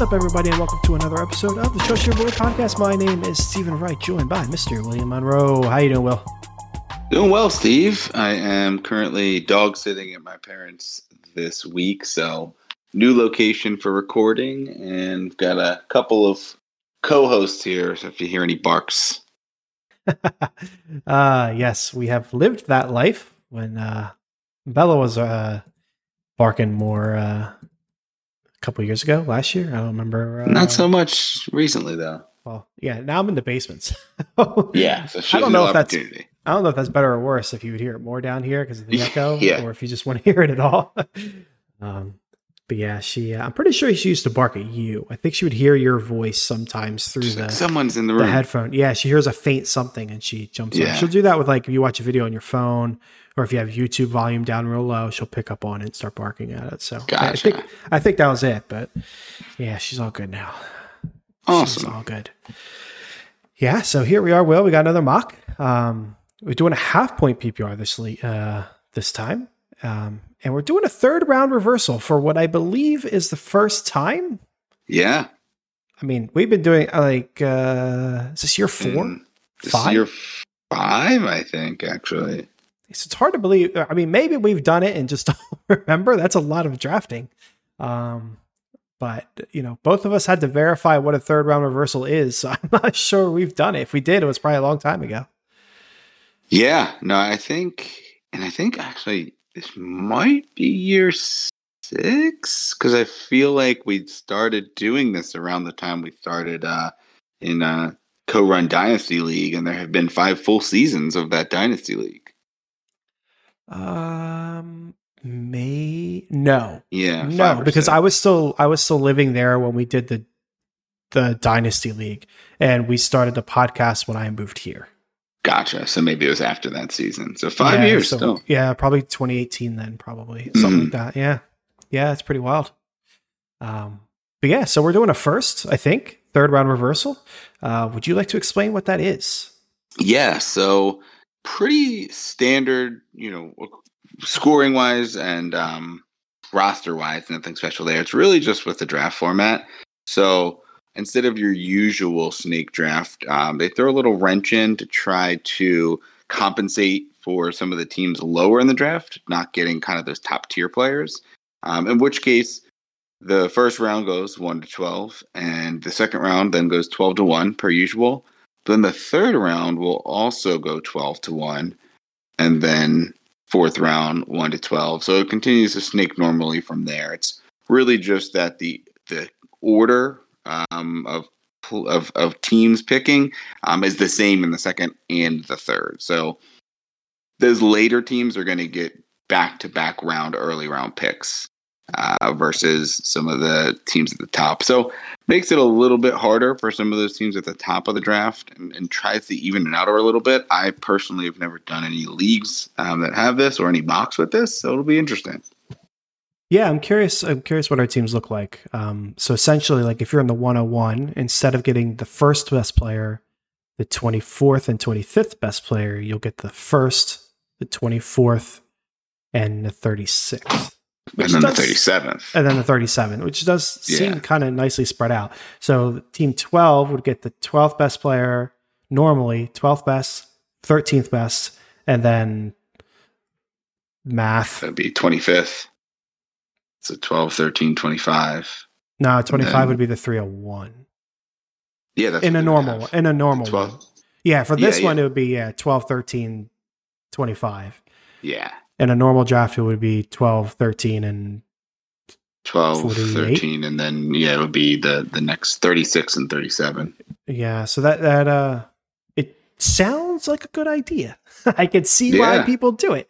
What's up, everybody, and welcome to another episode of the Trust Your Board podcast. My name is Stephen Wright, joined by Mr. William Monroe. How you doing, Will? Doing well, Steve. I am currently dog sitting at my parents this week, so new location for recording, and got a couple of co-hosts here. So if you hear any barks, uh yes, we have lived that life when uh Bella was uh barking more uh couple years ago, last year. I don't remember. Uh, not so much recently though. Well, yeah, now I'm in the basements. yeah, so I don't know if that's I don't know if that's better or worse. If you would hear it more down here because of the echo, yeah. or if you just want to hear it at all. um, but yeah, she. Uh, I'm pretty sure she used to bark at you. I think she would hear your voice sometimes through the like someone's in the room. headphone. Yeah, she hears a faint something and she jumps Yeah. up. She'll do that with like if you watch a video on your phone or if you have YouTube volume down real low, she'll pick up on it and start barking at it. So I Gotcha. think I think that was it. But yeah, she's all good now. She's all good. Yeah, so here we are, Will. We got another mock. Um, we're doing a half point PPR this le- uh, this time. Um, and we're doing a third round reversal for what I believe is the first time. Yeah. I mean, we've been doing uh, like uh is this year four? And This Five? is year five, I think, actually. It's it's hard to believe. I mean, maybe we've done it and just don't remember. That's a lot of drafting. Um, but you know, both of us had to verify what a third round reversal is. So I'm not sure we've done it. If we did, it was probably a long time ago. Yeah. No, I think, and I think actually this might be year six because I feel like we started doing this around the time we started uh, in uh, co-run Dynasty League, and there have been five full seasons of that Dynasty League. Um, may no, Yeah. no, because. I was still I was still living there when we did the the dynasty league, and we started the podcast when I moved here. gotcha. So maybe it was after that season. So five Yeah, years so- still. Yeah, probably 2018 then, probably something Mhm. like that. Yeah, yeah, it's pretty wild. Um, but yeah, so we're doing a first, I think, third round reversal. Uh, would you like to explain what that is? Yeah, so pretty standard, you know, scoring wise and um, roster wise, nothing special there. It's really just with the draft format. So instead of your usual snake draft, um, they throw a little wrench in to try to compensate for some of the teams lower in the draft, not getting kind of those top tier players. Um, in which case, the first round goes 1 to 12, and the second round then goes 12 to 1 per usual. Then the third round will also go 12 to 1. And then fourth round, 1 to 12. So it continues to snake normally from there. It's really just that the the order um, of, of of teams picking um, is the same in the second and the third. So those later teams are going to get back to back round, early round picks uh, versus some of the teams at the top. So makes it a little bit harder for some of those teams at the top of the draft and, and tries to even it out a little bit. I personally have never done any leagues um, that have this or any mocks with this, so it'll be interesting. Yeah, I'm curious. I'm curious what our teams look like. Um, so essentially, like if you're in the 101, instead of getting the first best player, the 24th and 25th best player, you'll get the first, the 24th, and the 36th. And then does- the 37th. and then the 37, which does seem Yeah. kind of nicely spread out. So team 12 would get the 12th best player normally, 12th best, 13th best, and then math. That'd be 25th. So 12, 13, 25. No, 25 then- would be the 301 Yeah, that's in a normal in a normal one. 12. Yeah, for Yeah, this yeah. one it would be yeah, 12, 13, 25. Yeah. In a normal draft it would be 12, 13 and 12, 48? 13, and then, yeah, it would be the, the next 36 and 37. Yeah, so that that uh it sounds like a good idea. I could see why people do it.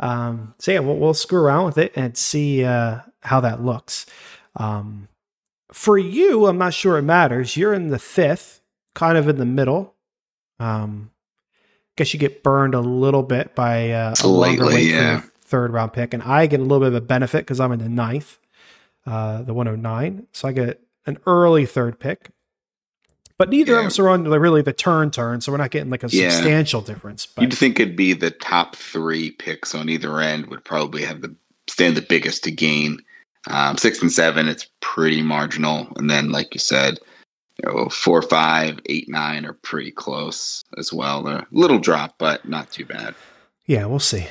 Um so yeah, we'll, we'll screw around with it and see uh how that looks. Um for you, I'm not sure it matters. You're in the fifth, kind of in the middle. Um guess you get burned a little bit by uh, a longer Lately, wait yeah. for your third round pick, and I get a little bit of a benefit because I'm in the ninth, uh, the 109. So I get an early third pick. But neither of us are on the, really the turn turn, so we're not getting like a Yeah. substantial difference. But You'd think it'd be the top three picks on either end would probably have the stand the biggest to gain. Um, six and seven, it's pretty marginal. And then, like you said, you know, four, five, eight, nine are pretty close as well. A little drop, but not too bad. Yeah, we'll see.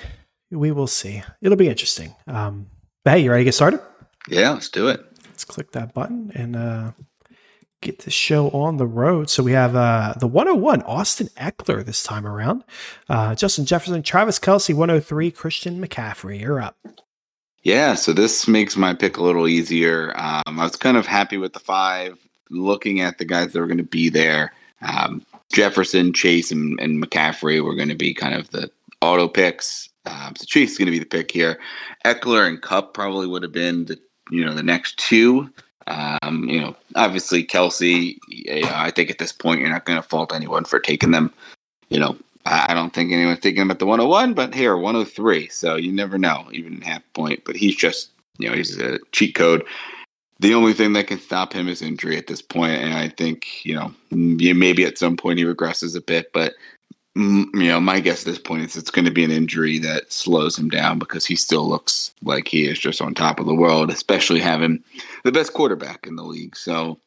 We will see. It'll be interesting. Um, but hey, you ready to get started? Yeah, let's do it. Let's click that button and uh, get the show on the road. So we have uh, the 101, Austin Ekeler this time around. Uh, Justin Jefferson, Travis Kelce, 103, Christian McCaffrey. You're up. Yeah, so this makes my pick a little easier. Um, I was kind of happy with the five, looking at the guys that are going to be there. Um, Jefferson, Chase, and, and, McCaffrey were going to be kind of the auto picks. Um, so Chase is going to be the pick here. Ekeler and Kupp probably would have been the you know the next two. Um, you know, obviously Kelce. You know, I think at this point you're not going to fault anyone for taking them. You know, I don't think anyone's taking him at the 101, but here 103. So you never know, even half point. But he's just, you know, he's a cheat code. The only thing that can stop him is injury at this point, and I think you know maybe at some point he regresses a bit, but you know my guess at this point is it's going to be an injury that slows him down because he still looks like he is just on top of the world, especially having the best quarterback in the league. So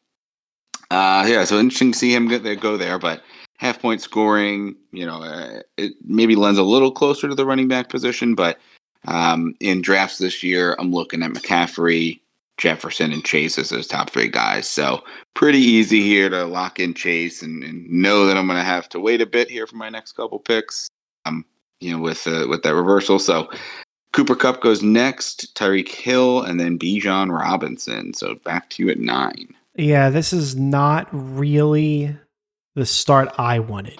uh, yeah, so interesting to see him get there, go there, but half point scoring. You know, uh, it maybe lends a little closer to the running back position, but um, in drafts this year, I'm looking at McCaffrey, Jefferson, and Chase as those top three guys. So pretty easy here to lock in Chase and, and know that I'm going to have to wait a bit here for my next couple picks. Um, you know, with uh, with that reversal. So Cooper Kupp goes next, Tyreek Hill, and then Bijan Robinson. So back to you at nine. Yeah, this is not really the start I wanted.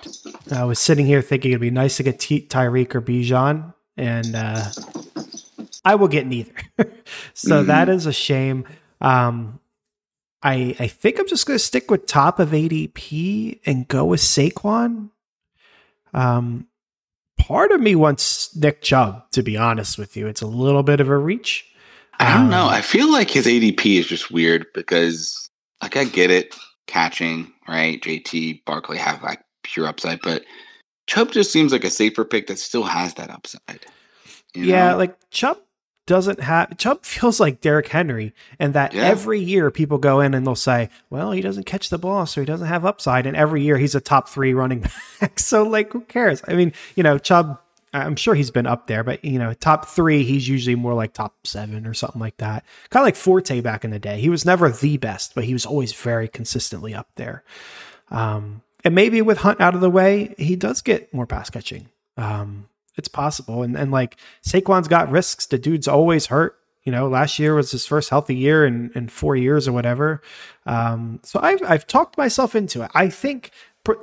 I was sitting here thinking it'd be nice to get T- Tyreek or Bijan, and uh, I will get neither. so mm-hmm. that is a shame. Um, I I think I'm just going to stick with top of ADP and go with Saquon. Um, part of me wants Nick Chubb. To be honest with you, it's a little bit of a reach. I don't um, know. I feel like his ADP is just weird because, like, I get it catching, right? JT, Barkley have like pure upside, but Chubb just seems like a safer pick that still has that upside. yeah, know? like Chubb doesn't have Chubb feels like Derrick Henry, and that yeah. every year people go in and they'll say, "Well, he doesn't catch the ball, so he doesn't have upside." And every year he's a top three running back. so like, who cares? I mean, you know, Chubb I'm sure he's been up there, but you know, top three, he's usually more like top seven or something like that. Kind of like Forte back in the day. He was never the best, but he was always very consistently up there. Um, and maybe with Hunt out of the way, he does get more pass catching. Um, it's possible. And and like Saquon's got risks. The dude's always hurt. You know, last year was his first healthy year in, in four years or whatever. Um, so I've I've talked myself into it. I think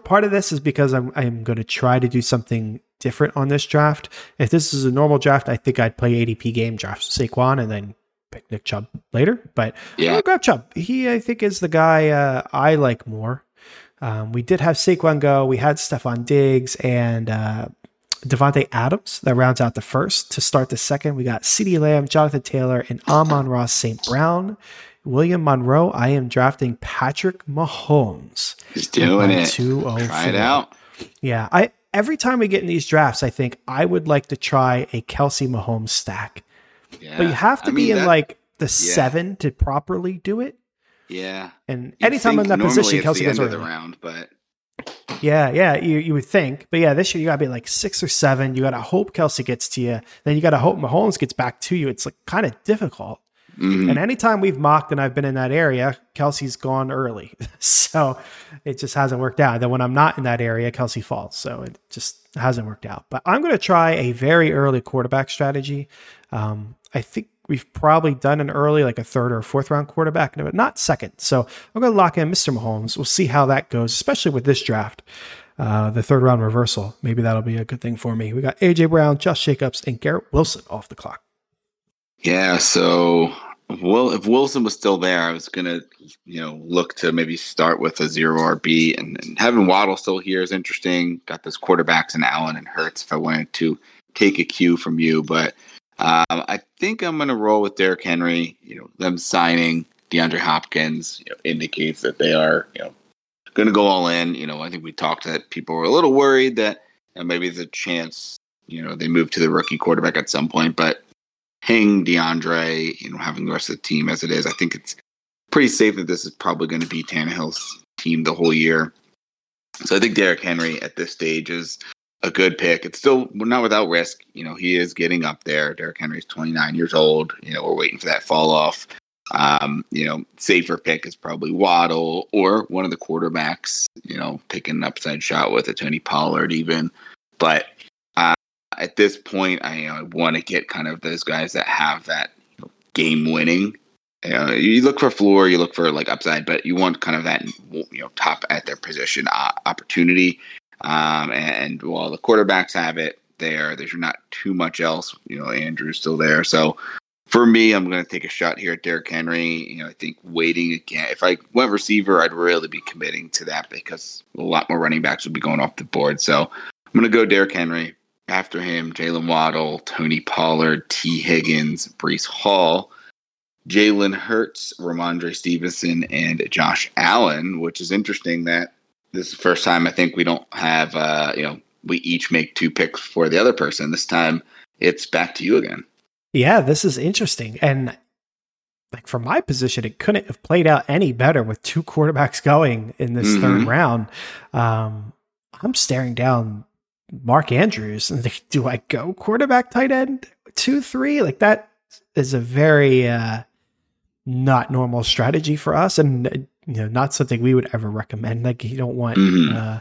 part of this is because I'm I'm going to try to do something different on this draft. If this is a normal draft, I think I'd play ADP game draft Saquon and then pick Nick Chubb later. But yeah, I'll grab Chubb. He I think is the guy uh, I like more. Um, we did have Saquon go. We had Stefon Diggs and uh, Davante Adams that rounds out the first. To start the second, we got CeeDee Lamb, Jonathan Taylor, and Amon-Ra St. Brown. William Monroe, I am drafting Patrick Mahomes. He's doing it. Oh try it out. Yeah, I every time we get in these drafts, I think I would like to try a Kelce Mahomes stack. Yeah. But you have to I be mean, in that, like the yeah. seven to properly do it. Yeah. And You'd anytime in that position, Kelce goes around. round, but yeah, yeah, you, you would think. But yeah, this year you gotta be like six or seven. You gotta hope Kelce gets to you. Then you gotta hope Mahomes gets back to you. It's like kind of difficult. Mm-hmm. And anytime we've mocked and I've been in that area, Kelce's gone early. so it just hasn't worked out. Then when I'm not in that area, Kelce falls. So it just hasn't worked out. But I'm going to try a very early quarterback strategy. Um, I think we've probably done an early, like a third or fourth round quarterback, but not second. So I'm going to lock in Mr. Mahomes. We'll see how that goes, especially with this draft. Uh, the third round reversal. Maybe that'll be a good thing for me. We got AJ Brown, Josh Jacobs, and Garrett Wilson off the clock. Yeah, so well, if Wilson was still there, I was gonna, you know, look to maybe start with a zero RB, and, and having Waddle still here is interesting. Got those quarterbacks and Allen and Hurts. If I wanted to take a cue from you, but um, I think I'm gonna roll with Derrick Henry. You know, them signing DeAndre Hopkins you know, indicates that they are, you know, gonna go all in. You know, I think we talked that people were a little worried that you know, maybe there's a chance, you know, they move to the rookie quarterback at some point, but ping DeAndre, you know, having the rest of the team as it is, I think it's pretty safe that this is probably going to be Tannehill's team the whole year. So I think Derrick Henry at this stage is a good pick. It's still not without risk. You know, he is getting up there. Derrick Henry's 29 years old. You know, we're waiting for that fall off. Um, you know, safer pick is probably Waddle or one of the quarterbacks, you know, taking an upside shot with a Tony Pollard even. But uh, at this point, I, you know, I want to get kind of those guys that have that you know, game winning. You, know, you look for floor, you look for like upside, but you want kind of that you know top at their position uh, opportunity. Um, and while the quarterbacks have it there, there's not too much else. You know, Andrew's still there, so for me, I'm going to take a shot here at Derrick Henry. You know, I think waiting again. If I went receiver, I'd really be committing to that because a lot more running backs would be going off the board. So I'm going to go Derrick Henry. After him, Jalen Waddle, Tony Pollard, Tee Higgins, Breece Hall, Jalen Hurts, Rhamondre Stevenson, and Josh Allen. Which is interesting that this is the first time I think we don't have. Uh, you know, we each make two picks for the other person. This time, it's back to you again. Yeah, this is interesting. And like from my position, it couldn't have played out any better with two quarterbacks going in this mm-hmm. third round. Um, I'm staring down Mark Andrews and think, do I go quarterback tight end two, three? Like that is a very uh, not normal strategy for us and you know not something we would ever recommend. Like you don't want mm-hmm. uh,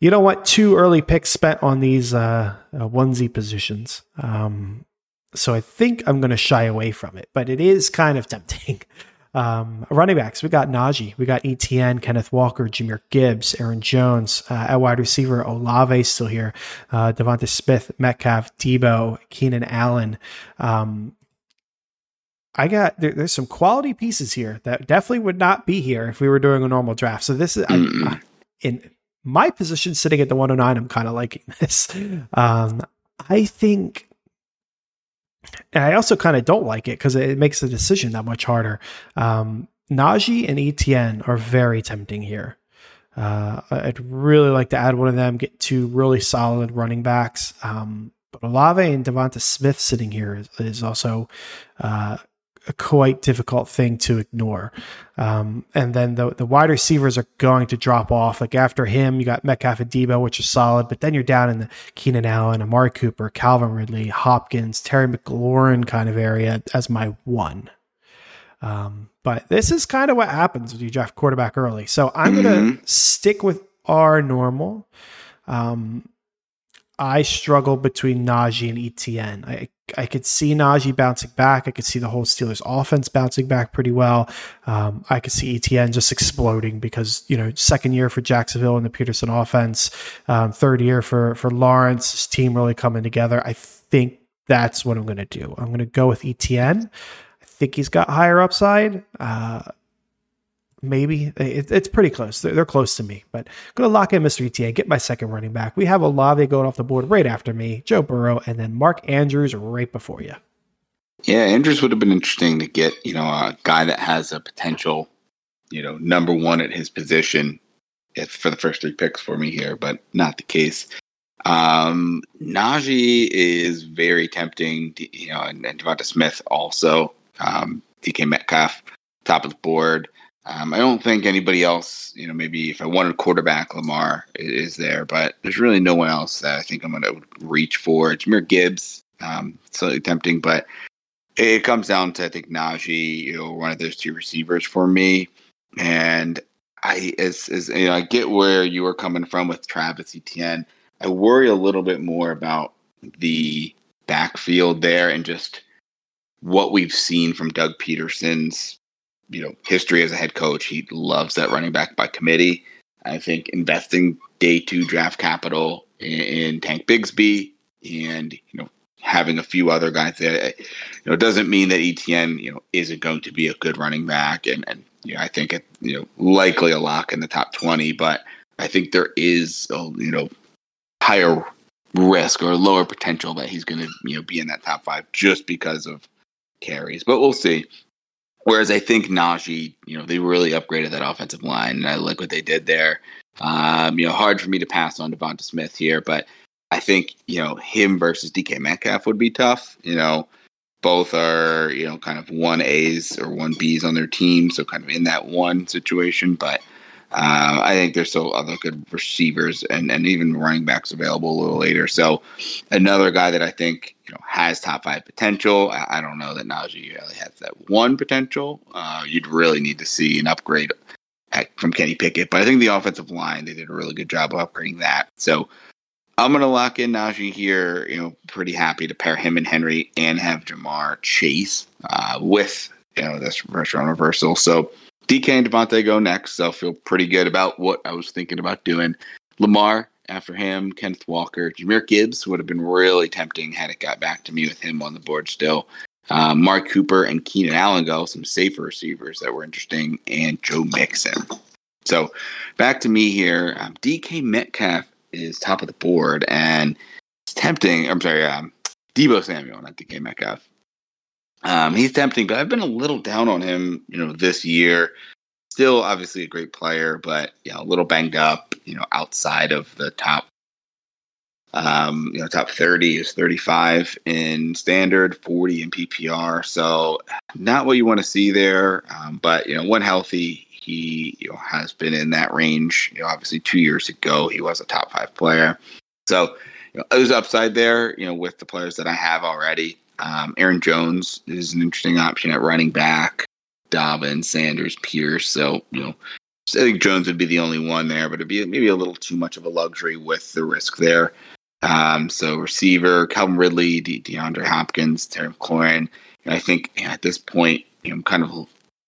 you don't want two early picks spent on these uh, uh onesie positions. Um, so I think I'm going to shy away from it, but it is kind of tempting. Um, running backs, we got Najee, we got ETN, Kenneth Walker, Jahmyr Gibbs, Aaron Jones, uh, at wide receiver, Olave still here, uh, Devonta Smith, Metcalf, Deebo, Keenan Allen. Um, I got there, there's some quality pieces here that definitely would not be here if we were doing a normal draft. So this is I, in my position sitting at the 109. I'm kind of liking this. Um, I think and I also kind of don't like it because it makes the decision that much harder. Um, Najee and ETN are very tempting here. Uh, I'd really like to add one of them, get two really solid running backs. Um, but Olave and Devonta Smith sitting here is, is also uh, a quite difficult thing to ignore. Um, and then the the wide receivers are going to drop off. Like after him, you got Metcalf and Deebo, which is solid, but then you're down in the Keenan Allen, Amari Cooper, Calvin Ridley, Hopkins, Terry McLaurin kind of area as my one. Um, but this is kind of what happens when you draft quarterback early. So I'm mm-hmm. going to stick with our normal. Um, I struggle between Najee and ETN. I I could see Najee bouncing back. I could see the whole Steelers offense bouncing back pretty well. Um, I could see ETN just exploding because you know second year for Jacksonville and the Pederson offense, um, third year for for Lawrence, team really coming together. I think that's what I'm going to do. I'm going to go with ETN. I think he's got higher upside. Uh, maybe it, it's pretty close. They're, they're, close to me, but I'm going to lock in Mr. ETA, get my second running back. We have Olave going off the board right after me, Joe Burrow, and then Mark Andrews right before you. Yeah, Andrews would have been interesting to get, you know, a guy that has a potential, you know, number one at his position if, for the first three picks for me here, but not the case. Um, Najee is very tempting, you know, and, and Devonta Smith also. Um, DK Metcalf, top of the board. Um, I don't think anybody else, you know, maybe if I wanted a quarterback, Lamar is there, but there's really no one else that I think I'm going to reach for. Jahmyr Gibbs, um, slightly tempting, but it comes down to I think Najee, you know, one of those two receivers for me. And I, as, as you know, I get where you were coming from with Travis Etienne. I worry a little bit more about the backfield there and just what we've seen from Doug Pederson's you know history as a head coach. He loves that running back by committee. I think investing day two draft capital in, in Tank Bigsby and you know having a few other guys there, eh, you know, doesn't mean that ETN you know isn't going to be a good running back, and and you know I think it you know likely a lock in the top twenty, but I think there is a, you know higher risk or lower potential that he's going to you know be in that top five just because of carries, but we'll see. Whereas I think Najee, you know, they really upgraded that offensive line, and I like what they did there. Um, you know, hard for me to pass on Devonta Smith here, but I think you know him versus DK Metcalf would be tough. You know, both are you know kind of one A's or one B's on their team, so kind of in that one situation. But uh, I think there's still other good receivers and, and even running backs available a little later. So another guy that I think you know has top five potential. I, I don't know that Najee really has that one potential. Uh, you'd really need to see an upgrade at, from Kenny Pickett, but I think the offensive line they did a really good job of upgrading that. So I'm to lock in Najee here. You know, pretty happy to pair him and Henry and have Ja'Marr Chase uh, with you know this first round reversal. So DK and Davante go next. So I feel pretty good about what I was thinking about doing. Lamar after him, Kenneth Walker, Jahmyr Gibbs would have been really tempting had it got back to me with him on the board still. Um, Mark Cooper and Keenan Allen go, some safer receivers that were interesting, and Joe Mixon. So back to me here. Um, DK Metcalf is top of the board, and it's tempting. I'm sorry, um, Deebo Samuel, not DK Metcalf. Um, he's tempting, but I've been a little down on him, you know, this year. Still, obviously, a great player, but you know, a little banged up. You know, outside of the top, um, you know, top thirty is thirty-five in standard, forty in PPR. So, not what you want to see there. Um, but you know, when healthy, he you know has been in that range. You know, obviously two years ago he was a top five player. So you know, there's upside there. You know, with the players that I have already. Um, Aaron Jones is an interesting option at running back. Dobbins, Sanders, Pierce. So you know, I think Jones would be the only one there, but it'd be maybe a little too much of a luxury with the risk there. Um, so receiver, Calvin Ridley, De- DeAndre Hopkins, Terry McLaurin. I think at this point, you know, I'm kind of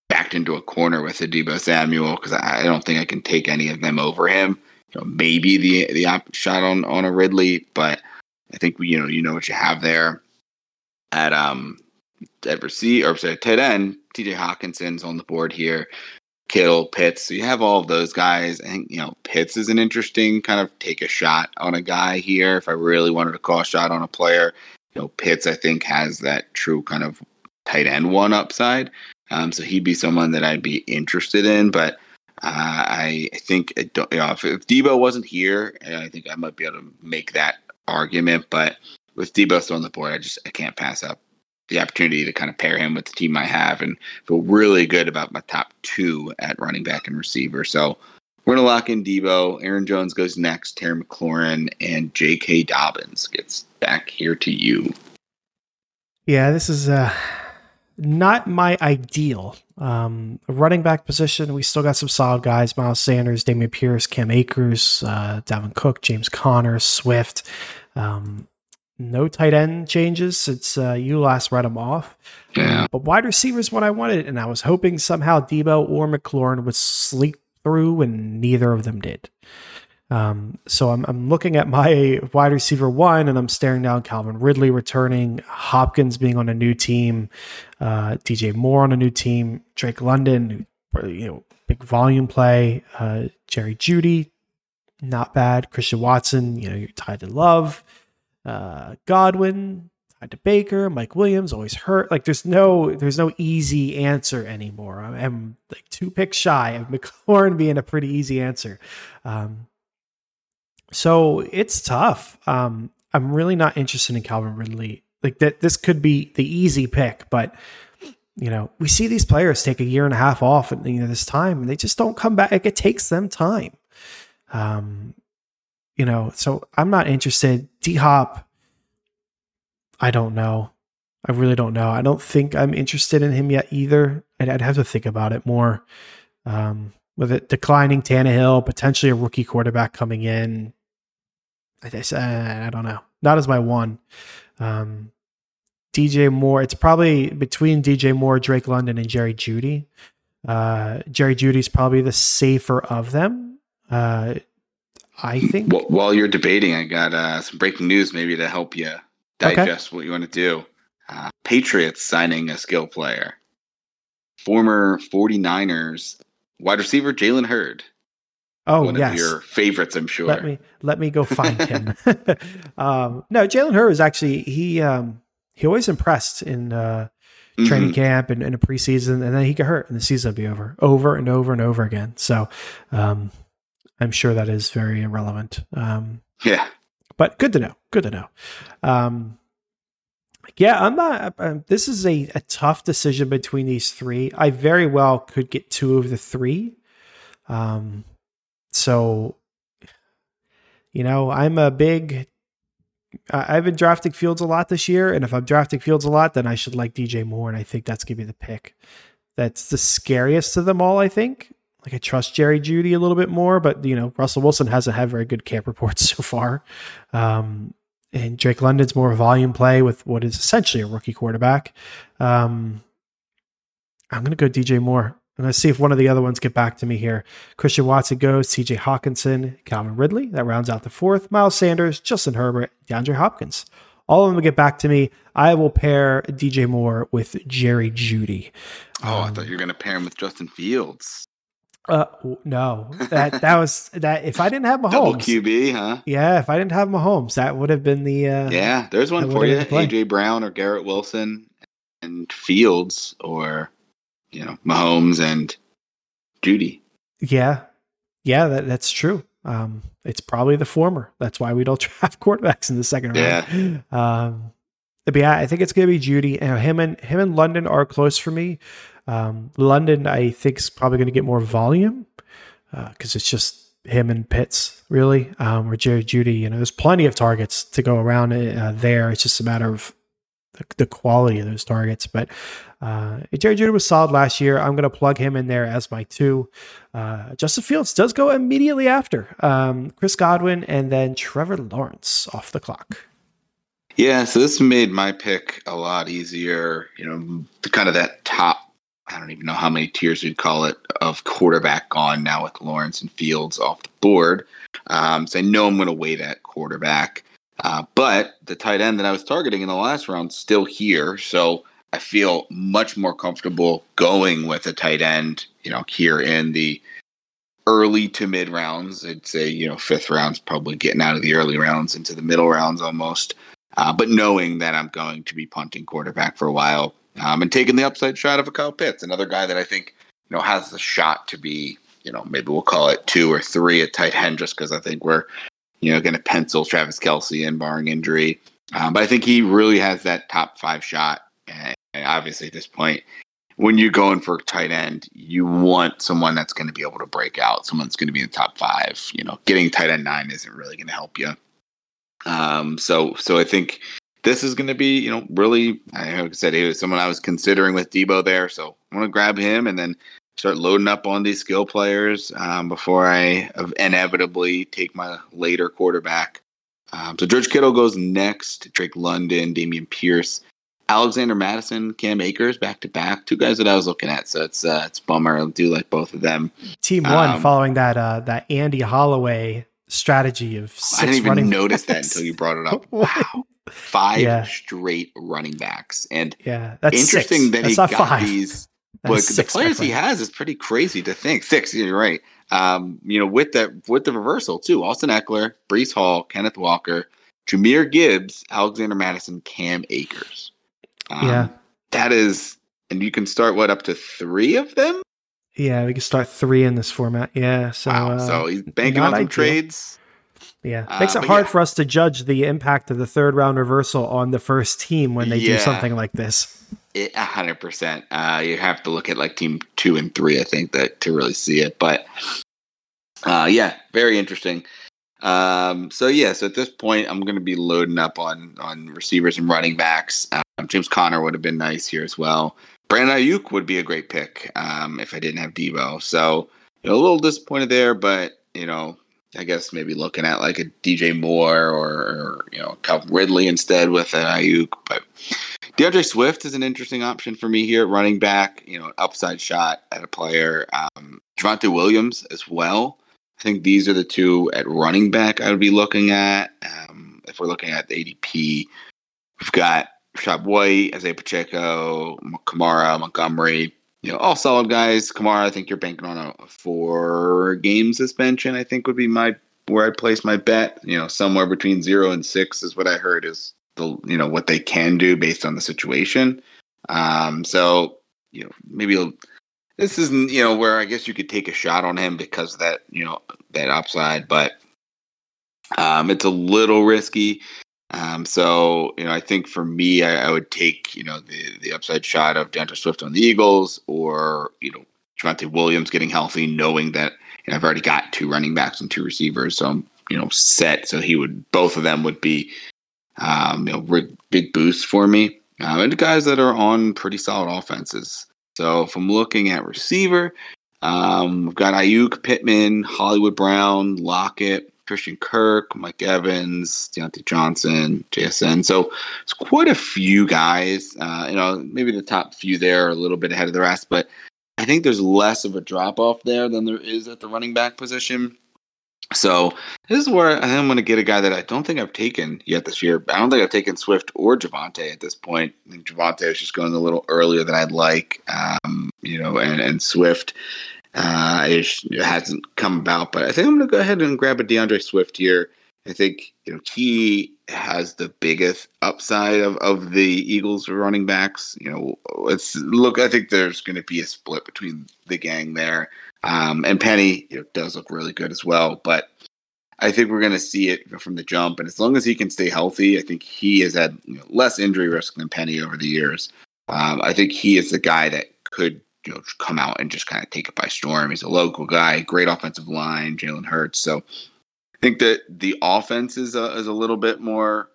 backed into a corner with a Deebo Samuel because I, I, don't think I can take any of them over him. You know, maybe the the op- shot on on a Ridley, but I think you know you know what you have there at um at receiver or sorry, tight end. T.J. Hockenson's on the board here. Kittle, Pitts. So you have all of those guys. I think you know Pitts is an interesting kind of take a shot on a guy here. If I really wanted to call a shot on a player, you know Pitts I think has that true kind of tight end one upside. Um, so he'd be someone that I'd be interested in. But uh, I, I think I don't, you know, if, if Deebo wasn't here, I think I might be able to make that argument. But with Deebo still on the board, I just I can't pass up the opportunity to kind of pair him with the team I have and feel really good about my top two at running back and receiver. So we're gonna lock in Deebo. Aaron Jones goes next. Terry McLaurin and J.K. Dobbins gets back here to you. Yeah, this is uh not my ideal. Um, running back position, we still got some solid guys: Miles Sanders, Dameon Pierce, Cam Akers, uh, Dalvin Cook, James Conner, Swift. Um, no tight end changes since uh, you last read them off. Yeah. But wide receivers, what I wanted, and I was hoping somehow Deebo or McLaurin would sleep through, and neither of them did. Um, so I'm, I'm looking at my wide receiver one and I'm staring down Calvin Ridley returning, Hopkins being on a new team, uh, DJ Moore on a new team, Drake London, you know, big volume play, uh, Jerry Jeudy, not bad, Christian Watson, you know, you're tied to Love, uh, Godwin, tied to Baker, Mike Williams, always hurt. Like there's no there's no easy answer anymore. I'm like two picks shy of McLaurin being a pretty easy answer. Um, so it's tough. Um, I'm really not interested in Calvin Ridley. Like that, this could be the easy pick, but you know, we see these players take a year and a half off at you know this time, and they just don't come back. Like it takes them time. Um, you know, so I'm not interested. D Hop, I don't know. I really don't know. I don't think I'm interested in him yet either. I'd, I'd have to think about it more. Um, with it declining Tannehill, potentially a rookie quarterback coming in, I, I, I don't know. Not as my one. Um, DJ Moore. It's probably between DJ Moore, Drake London, and Jerry Jeudy. Uh, Jerry Jeudy's probably the safer of them. Uh, I think. Well, while you're debating, I got uh, some breaking news maybe to help you digest okay. what you want to do. Uh, Patriots signing a skill player. Former 49ers wide receiver Jalen Hurd Oh, one yes. of your favorites, I'm sure. Let me let me go find him. um, no, Jalen Hurd is actually he um, he always impressed in uh, training mm-hmm. camp and in a preseason, and then he got hurt, and the season would be over, over and over and over again. So um, I'm sure that is very irrelevant. Um, yeah, but good to know. Good to know. Um, Yeah, I'm not. Um, this is a, a tough decision between these three. I very well could get two of the three. Um, so, you know, I'm a big. I've been drafting Fields a lot this year, and if I'm drafting Fields a lot, then I should like DJ Moore, and I think that's gonna be the pick. That's the scariest of them all. I think. Like I trust Jerry Jeudy a little bit more, but you know Russell Wilson hasn't had very good camp reports so far. Um, and Drake London's more volume play with what is essentially a rookie quarterback. Um, I'm going to go DJ Moore. I'm going to see if one of the other ones get back to me here. Christian Watson goes, T.J. Hockenson, Calvin Ridley. That rounds out the fourth. Miles Sanders, Justin Herbert, DeAndre Hopkins. All of them will get back to me. I will pair DJ Moore with Jerry Jeudy. Oh, um, I thought you were going to pair him with Justin Fields. Uh, no, that that was that. If I didn't have Mahomes, double QB, huh? Yeah, if I didn't have Mahomes, that would have been the. Uh, yeah, there's one for you: AJ Brown or Garrett Wilson and Fields, or you know Mahomes and Jeudy. Yeah, yeah, that, that's true. Um, it's probably the former. That's why we don't draft quarterbacks in the second round. Yeah. Um, but yeah, I think it's going to be Jeudy. And him and him and London are close for me. Um, London, I think, is probably going to get more volume because uh, it's just him and Pitts, really, um, or Jerry Jeudy. You know, there's plenty of targets to go around uh, there. It's just a matter of the, the quality of those targets. But uh, Jerry Jeudy was solid last year. I'm going to plug him in there as my two. Uh, Justin Fields does go immediately after um, Chris Godwin and then Trevor Lawrence off the clock. Yeah, so this made my pick a lot easier. You know, kind of that top I don't even know how many tiers we'd call it of quarterback gone now with Lawrence and Fields off the board. Um, so I know I'm going to wait at quarterback. Uh, but the tight end that I was targeting in the last round still here, so I feel much more comfortable going with a tight end. You know, here in the early to mid rounds, I'd say you know fifth rounds, probably getting out of the early rounds into the middle rounds almost. Uh, but knowing that I'm going to be punting quarterback for a while, um, and taking the upside shot of a Kyle Pitts, another guy that I think you know has the shot to be you know maybe we'll call it two or three at tight end just because I think we're you know going to pencil Travis Kelce in barring injury, um, but I think he really has that top five shot. And obviously, at this point, when you're going for tight end, you want someone that's going to be able to break out, someone that's going to be in the top five. You know, getting tight end nine isn't really going to help you. Um, so, so I think this is going to be, you know, really, like I said, he was someone I was considering with Deebo there. So I'm going to grab him and then start loading up on these skill players um, before I inevitably take my later quarterback. Um, so George Kittle goes next, Drake London, Dameon Pierce, Alexander Mattison, Cam Akers, back to back. Two guys that I was looking at, so it's uh, it's bummer. I do like both of them. Team one um, following that uh, that Andy Holloway strategy of I didn't even notice backs. that until you brought it up. wow five yeah. straight running backs. And yeah, that's interesting six. that that's he got five. these. But the players he has is pretty crazy to think. Six, you're right. Um, you know, with that with the reversal too. Austin Ekeler, Breece Hall, Kenneth Walker, Jahmyr Gibbs, Alexander Mattison, Cam Akers. Um, yeah, that is, and you can start what up to three of them. Yeah, we can start three in this format. Yeah, so wow. Uh, so he's banking on some trades. Yeah, uh, makes it hard yeah. for us to judge the impact of the third round reversal on the first team when they yeah. do something like this. A hundred percent. Uh, you have to look at like team two and three, I think, that to really see it. But uh, yeah, very interesting. Um, so yeah, so at this point, I'm going to be loading up on on receivers and running backs. Um, James Conner would have been nice here as well. Brandon Aiyuk would be a great pick um, if I didn't have Deebo. So you know, a little disappointed there, but you know, I guess maybe looking at like a DJ Moore or, or you know Calvin Ridley instead with an Aiyuk. But D'Andre Swift is an interesting option for me here, running back. You know, upside shot at a player. Um, Javonte Williams as well. I think these are the two at running back I would be looking at. Um, if we're looking at the ADP, we've got Rachaad White, Isaiah Pacheco, Kamara, Montgomery, you know, all solid guys. Kamara, I think you're banking on a four game suspension. I think would be my where I place my bet. You know, somewhere between zero and six is what I heard is the you know what they can do based on the situation. Um, so you know, maybe this isn't you know where I guess you could take a shot on him because that you know that upside, but um, it's a little risky. Um, so you know, I think for me, I, I, would take you know the the upside shot of D'Andre Swift on the Eagles, or you know Javonte Williams getting healthy, knowing that you know, I've already got two running backs and two receivers, so I'm you know set. So he would both of them would be um, you know big boost for me, um, and guys that are on pretty solid offenses. So if I'm looking at receiver, um, we've got Aiyuk, Pittman, Hollywood Brown, Lockett, Christian Kirk, Mike Evans, Diontae Johnson, JSN. So it's quite a few guys. Uh, you know, maybe the top few there are a little bit ahead of the rest, but I think there's less of a drop off there than there is at the running back position. So this is where I I'm going to get a guy that I don't think I've taken yet this year. I don't think I've taken Swift or Javonte at this point. I think Javonte is just going a little earlier than I'd like, um, you know, and, and Swift uh, it hasn't come about, but I think I'm going to go ahead and grab a D'Andre Swift here. I think you know he has the biggest upside of, of the Eagles running backs. You know, let's look. I think there's going to be a split between the gang there. Um, and Penny you know, does look really good as well, but I think we're going to see it from the jump. And as long as he can stay healthy, I think he has had you know, less injury risk than Penny over the years. Um, I think he is the guy that could you know come out and just kind of take it by storm. He's a local guy, great offensive line, Jalen Hurts. So I think that the offense is a, is a little bit more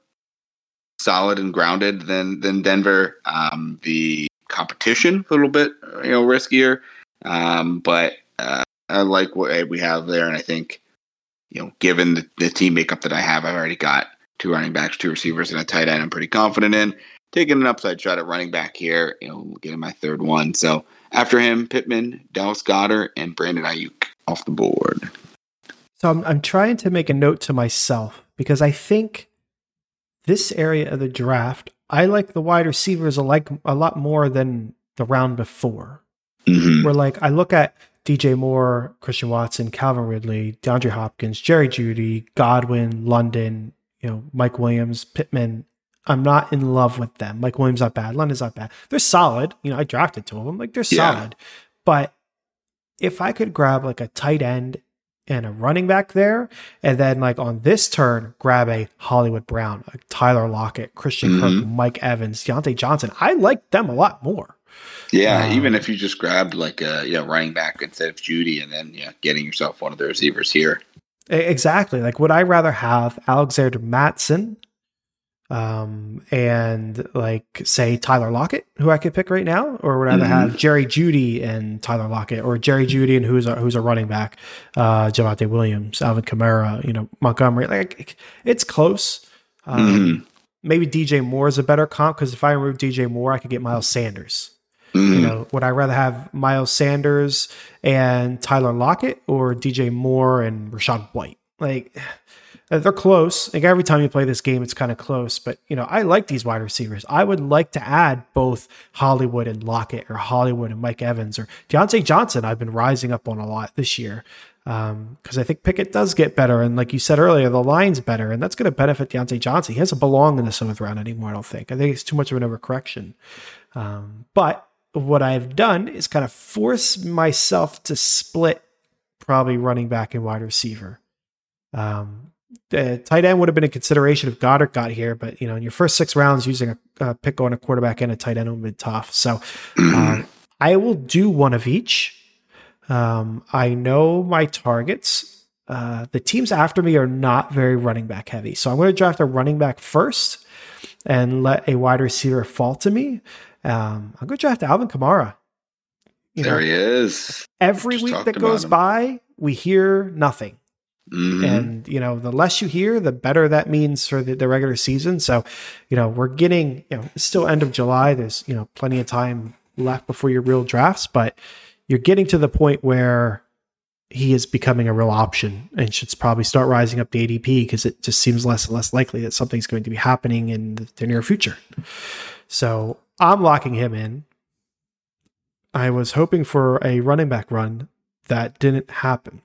solid and grounded than than Denver. Um, the competition a little bit you know riskier, um, but uh, I like what we have there, and I think you know given the, the team makeup that I have, I've already got two running backs, two receivers, and a tight end. I'm pretty confident in taking an upside shot at running back here. You know, getting my third one. So after him, Pittman, Dallas Goedert, and Brandon Aiyuk off the board. So I'm, I'm trying to make a note to myself because I think this area of the draft, I like the wide receivers a, like, a lot more than the round before. Mm-hmm. Where like I look at DJ Moore, Christian Watson, Calvin Ridley, DeAndre Hopkins, Jerry Jeudy, Godwin, London, you know, Mike Williams, Pittman, I'm not in love with them. Like Williams not bad, London's not bad. They're solid. You know, I drafted two of them. Like they're yeah. solid. But if I could grab like a tight end and a running back there, and then like on this turn, grab a Hollywood Brown, a Tyler Lockett, Christian mm-hmm. Kirk, Mike Evans, Diontae Johnson, I like them a lot more. Yeah, um, even if you just grabbed like a yeah running back instead of Jeudy, and then yeah, getting yourself one of the receivers here. Exactly. Like, would I rather have Alexander Mattison um, and like say Tyler Lockett, who I could pick right now, or would I mm-hmm. have Jerry Jeudy and Tyler Lockett, or Jerry Jeudy and who's a, who's a running back, uh, Javonte Williams, Alvin Kamara, you know Montgomery. Like it's close. Um, mm-hmm. Maybe DJ Moore is a better comp because if I remove DJ Moore, I could get Miles Sanders. Mm-hmm. You know, would I rather have Miles Sanders and Tyler Lockett or DJ Moore and Rachaad White? Like they're close. Like every time you play this game, it's kind of close. But you know, I like these wide receivers. I would like to add both Hollywood and Lockett, or Hollywood and Mike Evans, or Diontae Johnson. I've been rising up on a lot this year because um, I think Pickett does get better, and like you said earlier, the line's better, and that's going to benefit Diontae Johnson. He doesn't belong in the seventh round anymore. I don't think. I think it's too much of an overcorrection. Um, but what I've done is kind of force myself to split probably running back and wide receiver. Um, uh, tight end would have been a consideration if Goedert got here, but you know, in your first six rounds, using a, a pick on a quarterback and a tight end would have been tough. So um, I will do one of each. Um, I know my targets. Uh, the teams after me are not very running back heavy, so I'm going to draft a running back first and let a wide receiver fall to me. Um, I'm going to draft Alvin Kamara. You there know, he is. Every Just week that goes by, we hear nothing. Mm-hmm. And, you know, the less you hear, the better that means for the, the, regular season. So, you know, we're getting, you know, it's still end of July. There's, you know, plenty of time left before your real drafts, but you're getting to the point where he is becoming a real option and should probably start rising up the ADP because it just seems less and less likely that something's going to be happening in the, the near future. So I'm locking him in. I was hoping for a running back run that didn't happen.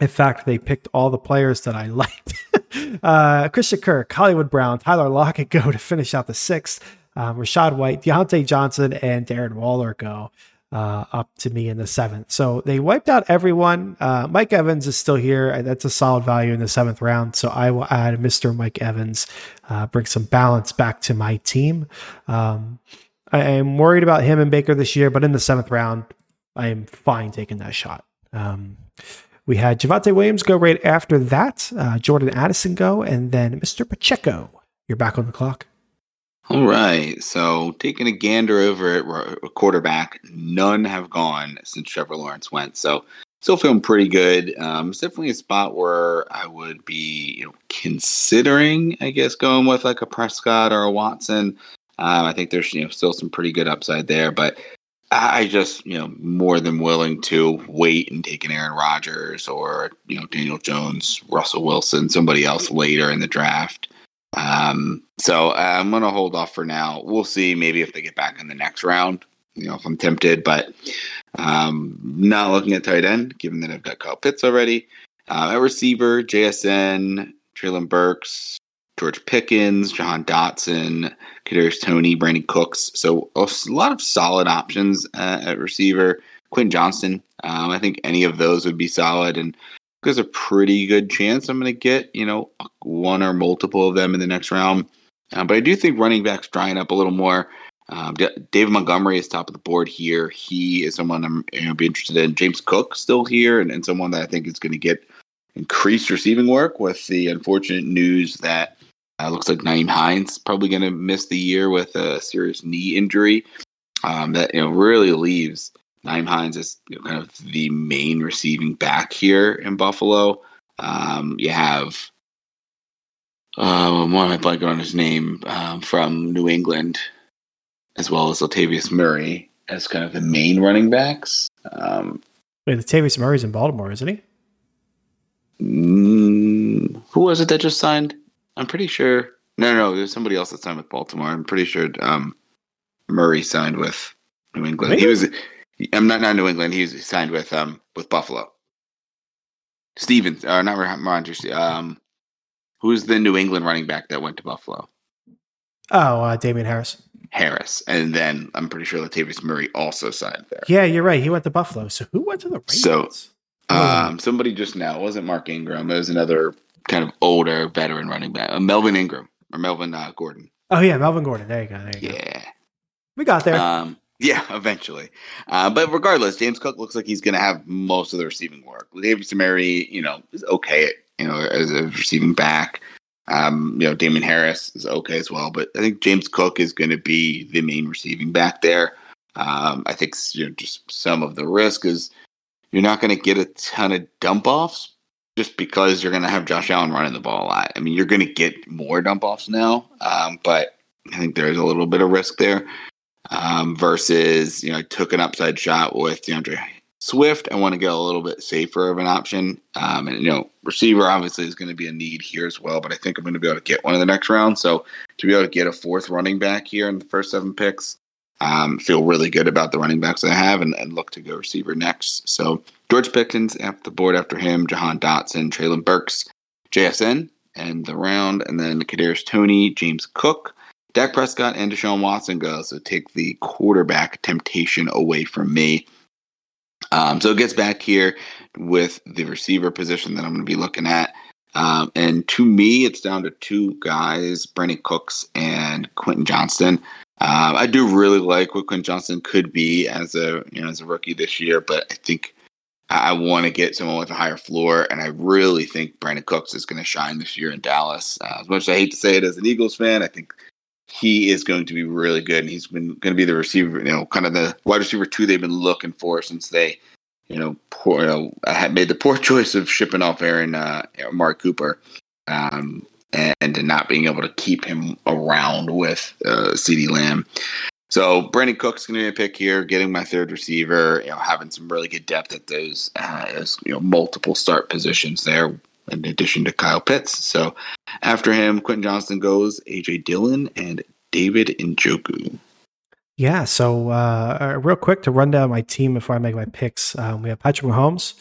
In fact, they picked all the players that I liked. uh, Christian Kirk, Hollywood Brown, Tyler Lockett go to finish out the sixth. Um, Rachaad White, Diontae Johnson, and Darren Waller go. uh, up to me in the seventh. So they wiped out everyone. Uh, Mike Evans is still here. That's a solid value in the seventh round. So I will add Mr. Mike Evans, uh, bring some balance back to my team. Um, I am worried about him and Baker this year, but in the seventh round, I am fine taking that shot. Um, we had Javonte Williams go right after that, uh, Jordan Addison go, and then Mr. Pacheco. You're back on the clock. All right. So taking a gander over at quarterback, none have gone since Trevor Lawrence went. So still feeling pretty good. Um, it's definitely a spot where I would be you know, considering, I guess, going with like a Prescott or a Watson. Um, I think there's you know still some pretty good upside there, but I just you know more than willing to wait and take an Aaron Rodgers or you know Daniel Jones, Russell Wilson, somebody else later in the draft. Um, so I'm going to hold off for now. We'll see maybe if they get back in the next round, you know, if I'm tempted, but um, not looking at tight end, given that I've got Kyle Pitts already. Uh, at receiver, JSN, Treylon Burks, George Pickens, Jahan Dotson, Kadarius Toney, Brandin Cooks. So a lot of solid options uh, at receiver. Quinn Johnston, um, I think any of those would be solid. And there's a pretty good chance I'm going to get, you know, one or multiple of them in the next round. Um, but I do think running backs drying up a little more. Um, David Montgomery is top of the board here. He is someone I'm you know, be interested in. James Cook still here, and, and someone that I think is going to get increased receiving work with the unfortunate news that uh, looks like Nyheim Hines probably going to miss the year with a serious knee injury. Um, that you know really leaves Nyheim Hines is you know, kind of the main receiving back here in Buffalo. Um, you have um, one I blank on his name um, from New England, as well as Latavius Murray as kind of the main running backs. Um, Wait, Latavius Murray's in Baltimore, isn't he? Mm, who was it that just signed? I'm pretty sure. No, no, no, there's somebody else that signed with Baltimore. I'm pretty sure um, Murray signed with New England. Really? He was I'm not not New England. He's signed with um with Buffalo. Stevens, or uh, not Rodgers. Um, who's the New England running back that went to Buffalo? Oh, uh, Damien Harris. Harris, and then I'm pretty sure Latavius Murray also signed there. Yeah, you're right. He went to Buffalo. So who went to the Ravens? So, um, somebody just now it wasn't Mark Ingram. It was another kind of older veteran running back, uh, Melvin Ingram or Melvin uh, Gordon. Oh yeah, Melvin Gordon. There you go. There you yeah. go. We got there. Um, yeah, eventually. Uh, but regardless, James Cook looks like he's going to have most of the receiving work. David Murray, you know, is okay, you know, as a receiving back. Um, you know, Damien Harris is okay as well, but I think James Cook is going to be the main receiving back there. Um, I think you know, just some of the risk is you're not going to get a ton of dump offs just because you're going to have Josh Allen running the ball a lot. I mean, you're going to get more dump offs now, um, but I think there's a little bit of risk there um, versus you know I took an upside shot with D'Andre Swift. I want to get a little bit safer of an option, um, and you know receiver obviously is going to be a need here as well. But I think I'm going to be able to get one in the next round. So to be able to get a fourth running back here in the first seven picks, um, feel really good about the running backs I have, and, and look to go receiver next. So George Pickens at the board after him, Jahan Dotson, Treylon Burks, JSN, and the round, and then Kadarius Toney, James Cook. Dak Prescott and Deshaun Watson go. So take the quarterback temptation away from me. Um, so it gets back here with the receiver position that I'm going to be looking at. Um, and to me, it's down to two guys, Brandin Cooks and Quentin Johnston. Um, I do really like what Quentin Johnston could be as a you know as a rookie this year, but I think I want to get someone with a higher floor, and I really think Brandin Cooks is going to shine this year in Dallas. Uh, as much as I hate to say it as an Eagles fan, I think he is going to be really good. And he's been going to be the receiver, you know, kind of the wide receiver two they've been looking for since they, you know, poor, you know made the poor choice of shipping off Aaron uh, Mark Cooper, um, and, not being able to keep him around with uh, Lamb. So Brandin Cook's going to be a pick here, getting my third receiver, you know, having some really good depth at those, uh, you know, multiple start positions there in addition to Kyle Pitts. So after him, Quentin Johnston goes, AJ Dillon, and David Njoku. Yeah, so uh, real quick to run down my team before I make my picks. Um, we have Patrick Mahomes,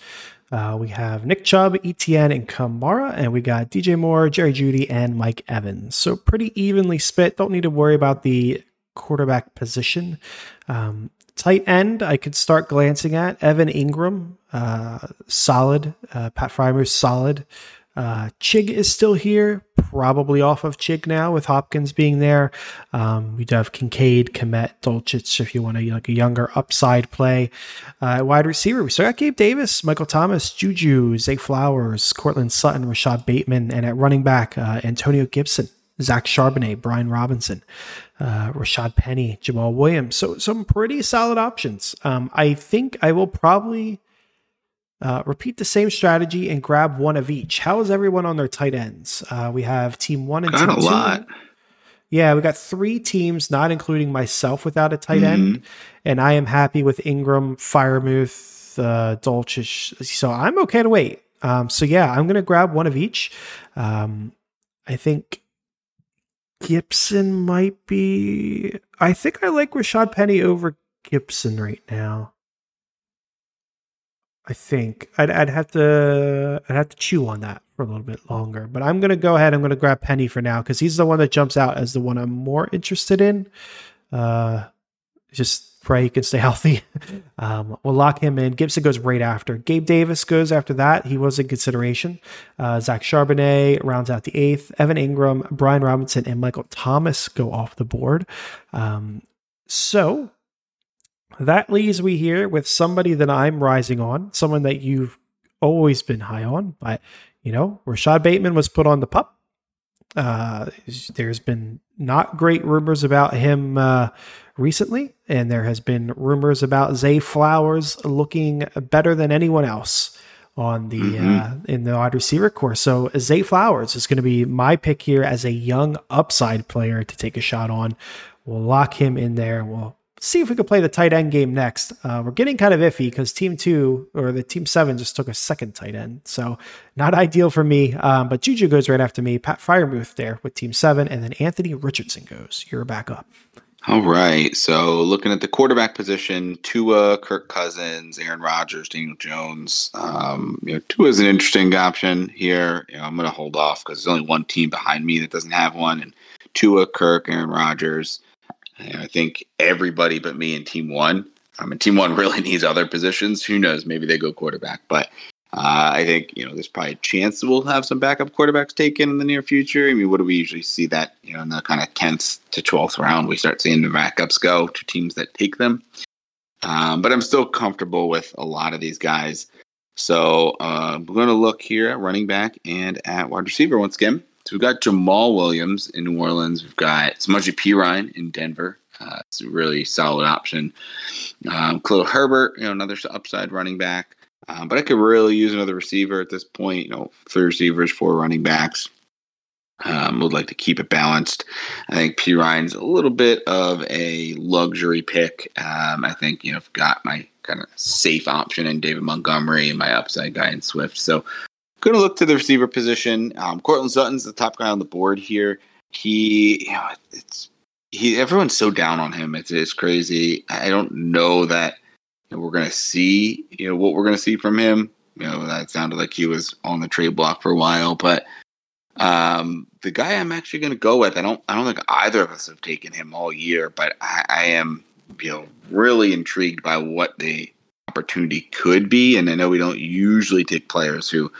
uh, we have Nick Chubb, Etienne, and Kamara, and we got DJ Moore, Jerry Jeudy, and Mike Evans. So pretty evenly split. Don't need to worry about the quarterback position. Um, tight end, I could start glancing at Evan Engram, uh, solid. Uh, Pat Freiermuth, solid. Uh, Chig is still here, probably off of Chig now with Hopkins being there. Um, we do have Kincaid, Kmet, Dulcich if you want to like a younger upside play. Uh, wide receiver, we still got Gabe Davis, Michael Thomas, Juju, Zay Flowers, Courtland Sutton, Rashod Bateman, and at running back, uh, Antonio Gibson. Zach Charbonnet, Brian Robinson, uh, Rashaad Penny, Jamaal Williams. So some pretty solid options. Um, I think I will probably uh, repeat the same strategy and grab one of each. How is everyone on their tight ends? Uh, we have team one and got team a two. Yeah, we got three teams, not including myself, without a tight end, Mhm. and I am happy with Engram, Freiermuth, uh, Dulcich. So I'm okay to wait. Um, so yeah, I'm gonna grab one of each. Um, I think Gibson might be. I think I like Rashaad Penny over Gibson right now. I think I'd, I'd have to I'd have to chew on that for a little bit longer, but I'm gonna go ahead. I'm gonna grab Penny for now because he's the one that jumps out as the one I'm more interested in. Uh, just pray he can stay healthy. um, we'll lock him in. Gibson goes right after. Gabe Davis goes after that. He was in consideration. Uh, Zach Charbonnet rounds out the eighth. Evan Engram, Brian Robinson, and Michael Thomas go off the board. Um, so that leaves me here with somebody that I'm rising on, someone that you've always been high on. But, you know, Rashod Bateman was put on the pup. Uh, there's been not great rumors about him uh, recently, and there has been rumors about Zay Flowers looking better than anyone else on the Mhm. uh, in the wide receiver course. So Zay Flowers is going to be my pick here as a young upside player to take a shot on. We'll lock him in there. We'll see if we can play the tight end game next. Uh, we're getting kind of iffy because team two or the team seven just took a second tight end, so not ideal for me. Um, but Juju goes right after me. Pat Freiermuth there with team seven, and then Anthony Richardson goes. You're back up. All right. So looking at the quarterback position, Tua, Kirk Cousins, Aaron Rodgers, Daniel Jones. Um, you know, Tua is an interesting option here. You know, I'm going to hold off because there's only one team behind me that doesn't have one, and Tua, Kirk, Aaron Rodgers. I think everybody but me in Team One. I mean, Team One really needs other positions. Who knows? Maybe they go quarterback, but uh, I think you know there's probably a chance that we'll have some backup quarterbacks taken in the near future. I mean, what do we usually see that you know in the kind of tenth to twelfth round we start seeing the backups go to teams that take them. Um, but I'm still comfortable with a lot of these guys. So uh, we're going to look here at running back and at wide receiver once again. So we've got Jamaal Williams in New Orleans. We've got Samaje Perine in Denver. Uh, it's a really solid option. Um, Khalil Herbert, you know, another upside running back. Um, but I could really use another receiver at this point. You know, three receivers, four running backs. Um, would like to keep it balanced. I think Perine's a little bit of a luxury pick. Um, I think you know I've got my kind of safe option in David Montgomery and my upside guy in Swift. So going to look to the receiver position. Um, Courtland Sutton's the top guy on the board here. He, you know, it's he. Everyone's so down on him. It's it's crazy. I don't know that you know, we're going to see you know what we're going to see from him. You know, that sounded like he was on the trade block for a while, but um, the guy I'm actually going to go with, I don't, I don't think either of us have taken him all year, but I, I am, you know, really intrigued by what the opportunity could be. And I know we don't usually take players who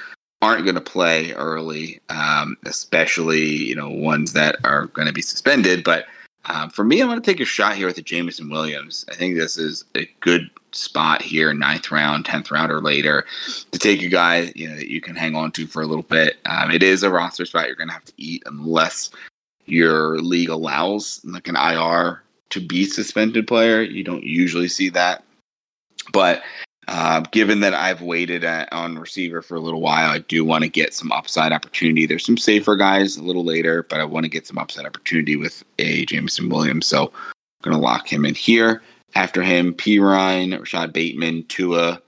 aren't going to play early, um, especially you know ones that are going to be suspended. But um, for me, I'm going to take a shot here with the Jameson Williams. I think this is a good spot here, ninth round, tenth round, or later, to take a guy you know that you can hang on to for a little bit. Um, it is a roster spot you're going to have to eat unless your league allows like an IR to be suspended player. You don't usually see that, but uh, given that I've waited at, on receiver for a little while, I do want to get some upside opportunity. There's some safer guys a little later, but I want to get some upside opportunity with a Jameson Williams. So I'm going to lock him in here. After him, P. Ryan, Rashod Bateman, Tua,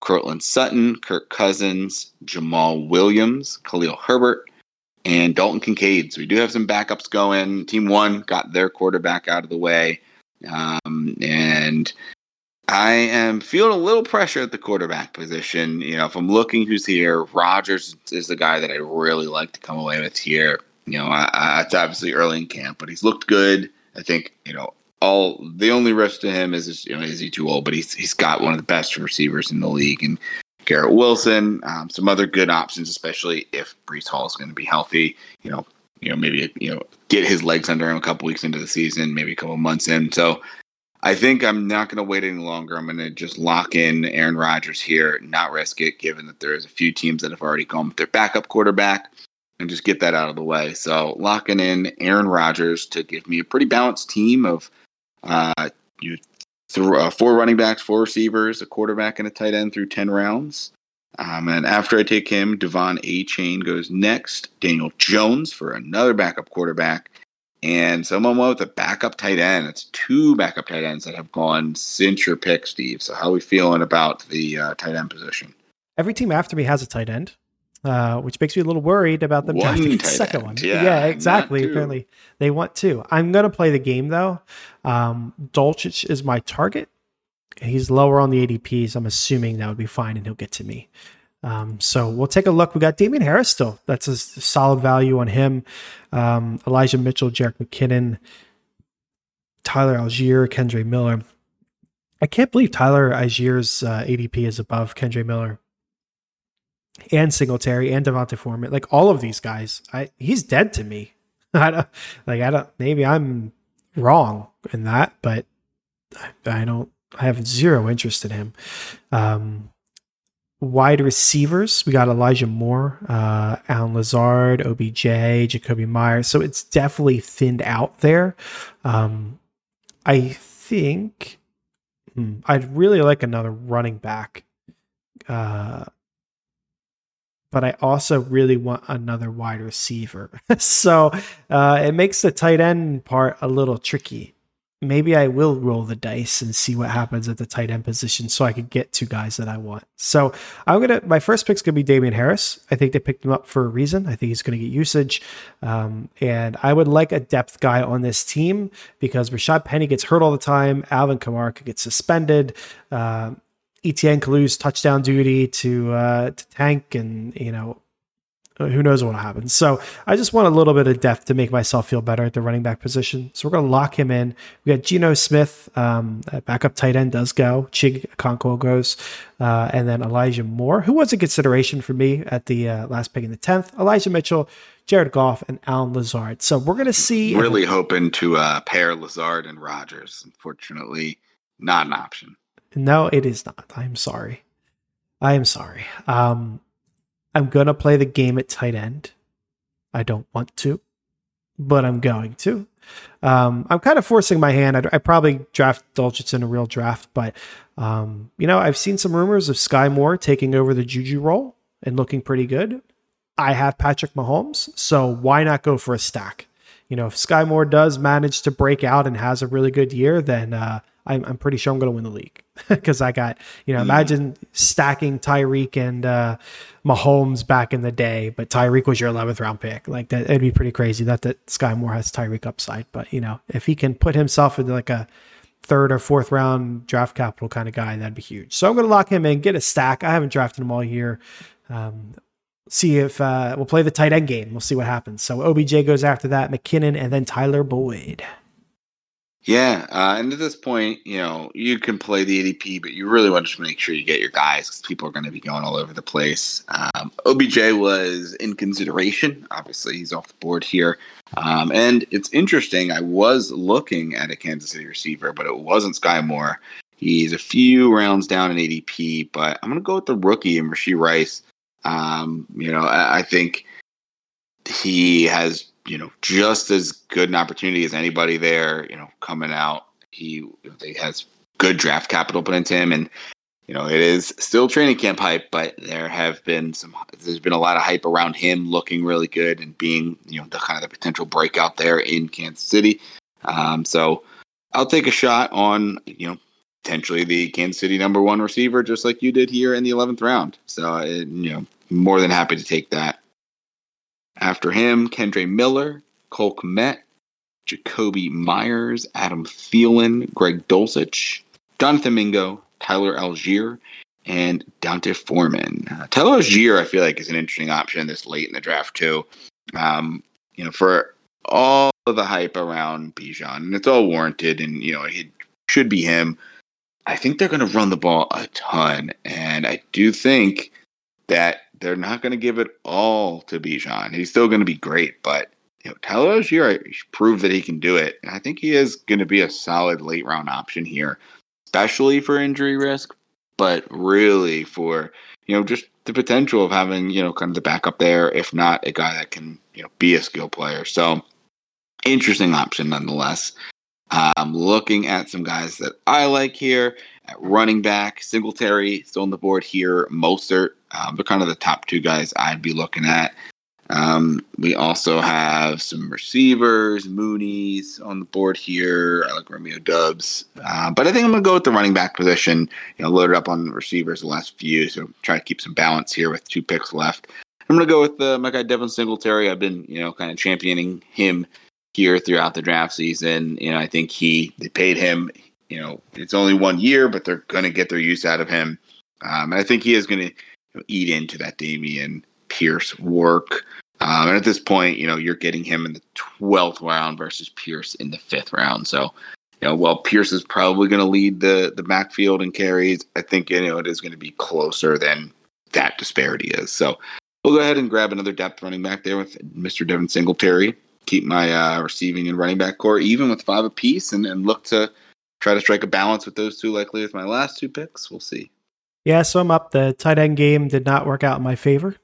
Courtland Sutton, Kirk Cousins, Jamaal Williams, Khalil Herbert, and Dalton Kincaid. So we do have some backups going. Team one got their quarterback out of the way. Um, and I am feeling a little pressure at the quarterback position. You know, if I'm looking who's here, Rodgers is the guy that I really like to come away with here. You know, I, I, it's obviously early in camp, but he's looked good. I think, you know, all the only risk to him is, you know is he too old? But he's he's got one of the best receivers in the league, and Garrett Wilson, um, some other good options, especially if Breece Hall is going to be healthy. You know, you know maybe you know get his legs under him a couple weeks into the season, maybe a couple months in. So I think I'm not going to wait any longer. I'm going to just lock in Aaron Rodgers here, not risk it, given that there's a few teams that have already gone with their backup quarterback, and just get that out of the way. So locking in Aaron Rodgers to give me a pretty balanced team of uh, you th- uh, four running backs, four receivers, a quarterback, and a tight end through ten rounds. Um, and after I take him, De'Von Achane goes next. Daniel Jones for another backup quarterback. And someone went with a backup tight end. It's two backup tight ends that have gone since your pick, Steve. So how are we feeling about the uh, tight end position? Every team after me has a tight end, uh, which makes me a little worried about them one drafting the second end. one. Yeah, yeah exactly. Apparently they want two. I'm going to play the game though. Um, Dulcich is my target. He's lower on the ADPs. I'm assuming that would be fine and he'll get to me. Um, so we'll take a look. We got Damien Harris still. That's a solid value on him. Um, Elijah Mitchell, Jerick McKinnon, Tyler Allgeier, Kendre Miller. I can't believe Tyler Allgeier's uh, ADP is above Kendre Miller and Singletary and D'Onta Foreman. Like all of these guys, I he's dead to me. I don't like. I don't. Maybe I'm wrong in that, but I, I don't. I have zero interest in him. Um, wide receivers, we got Elijah Moore, uh, Allen Lazard, OBJ, Jakobi Meyers. So it's definitely thinned out there. Um, I think hmm, I'd really like another running back. Uh, but I also really want another wide receiver. so uh, it makes the tight end part a little tricky maybe I will roll the dice and see what happens at the tight end position so I could get two guys that I want. So I'm gonna my first pick's gonna be Damien Harris. I think they picked him up for a reason. I think he's gonna get usage. Um, and I would like a depth guy on this team because Rashaad Penny gets hurt all the time. Alvin Kamara could get suspended. Uh, Etienne could lose touchdown duty to uh, to Tank, and you know who knows what will happen. So I just want a little bit of depth to make myself feel better at the running back position. So we're going to lock him in. We got Geno Smith, um, backup tight end does go. Chig Okonkwo goes, uh, and then Elijah Moore, who was a consideration for me at the uh, last pick in the tenth. Elijah Mitchell, Jared Goff, and Allen Lazard. So we're going to see. Really if, hoping to uh, pair Lazard and Rodgers. Unfortunately, not an option. No, it is not. I'm sorry. I am sorry. Um, I'm going to play the game at tight end. I don't want to, but I'm going to. Um, I'm kind of forcing my hand. I, I probably draft Dulcich in a real draft, but um, you know, I've seen some rumors of Sky Moore taking over the Juju role and looking pretty good. I have Patrick Mahomes, so why not go for a stack? You know, if Sky Moore does manage to break out and has a really good year, then uh, I'm, I'm pretty sure I'm going to win the league because I got, you know, mm. imagine stacking Tyreek and uh, Mahomes back in the day, but Tyreek was your 11th round pick. Like that, it'd be pretty crazy. Not that Sky Moore has Tyreek upside, but you know, if he can put himself into like a third or fourth round draft capital kind of guy, that'd be huge. So I'm going to lock him in, get a stack. I haven't drafted him all year. Um, see if uh, we'll play the tight end game. We'll see what happens. So OBJ goes after that, McKinnon, and then Tyler Boyd. Yeah, uh, and at this point, you know, you can play the ADP, but you really want to make sure you get your guys because people are going to be going all over the place. Um, OBJ was in consideration. Obviously, he's off the board here. Um, and it's interesting. I was looking at a Kansas City receiver, but it wasn't Sky Moore. He's a few rounds down in ADP, but I'm going to go with the rookie and Rashee Rice. Um, you know, I, I think he has you know, just as good an opportunity as anybody there, you know, coming out. He he has good draft capital put into him and you know, it is still training camp hype, but there have been some there's been a lot of hype around him looking really good and being, you know, the kind of the potential breakout there in Kansas City. Um, so I'll take a shot on, you know, potentially the Kansas City number one receiver, just like you did here in the 11th round. So, uh, you know, more than happy to take that. After him, Kendre Miller, Cole Kmet, Jakobi Meyers, Adam Thielen, Greg Dulcich, Jonathan Mingo, Tyler Allgeier, and D'Onta Foreman. Uh, Tyler Allgeier, I feel like, is an interesting option this late in the draft too. Um, you know, for all of the hype around Bijan, and it's all warranted, and you know it should be him. I think they're going to run the ball a ton, and I do think that they're not going to give it all to Bijan. He's still going to be great, but you know, Tyler Allgeier proved that he can do it, and I think he is going to be a solid late round option here, especially for injury risk, but really for you know just the potential of having you know kind of the backup there, if not a guy that can you know be a skill player. So interesting option nonetheless. Um, looking at some guys that I like here at running back, Singletary still on the board here. Mostert, um, they're kind of the top two guys I'd be looking at. Um, we also have some receivers, Mooney's on the board here. I like Romeo Doubs, uh, but I think I'm going to go with the running back position. You know, loaded up on receivers the last few, so try to keep some balance here with two picks left. I'm going to go with uh, my guy Devin Singletary. I've been, you know, kind of championing him here throughout the draft season. You know, I think he they paid him. You know, it's only one year, but they're going to get their use out of him. Um, and I think he is going to eat into that Dameon Pierce work. Um, and at this point, you know, you're getting him in the 12th round versus Pierce in the fifth round. So, you know, while Pierce is probably going to lead the the backfield and carries, I think you know it is going to be closer than that disparity is. So, we'll go ahead and grab another depth running back there with Mr. Devin Singletary. Keep my uh, receiving and running back core even with five apiece, and, and look to try to strike a balance with those two. Likely with my last two picks, we'll see. Yeah, so I'm up. The tight end game did not work out in my favor.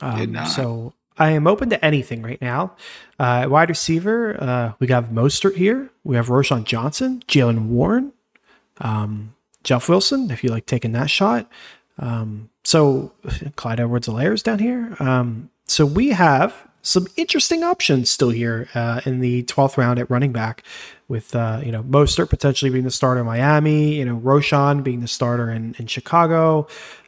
Um, so I am open to anything right now. Uh, wide receiver, uh, we have Mostert here. We have Roschon Johnson, Jaylen Warren, um, Jeff Wilson, if you like taking that shot. Um, so Clyde Edwards-Helaire down here. Um, so we have some interesting options still here uh, in the 12th round at running back with, uh, you know, Mostert potentially being the starter in Miami, you know, Roschon being the starter in, in Chicago,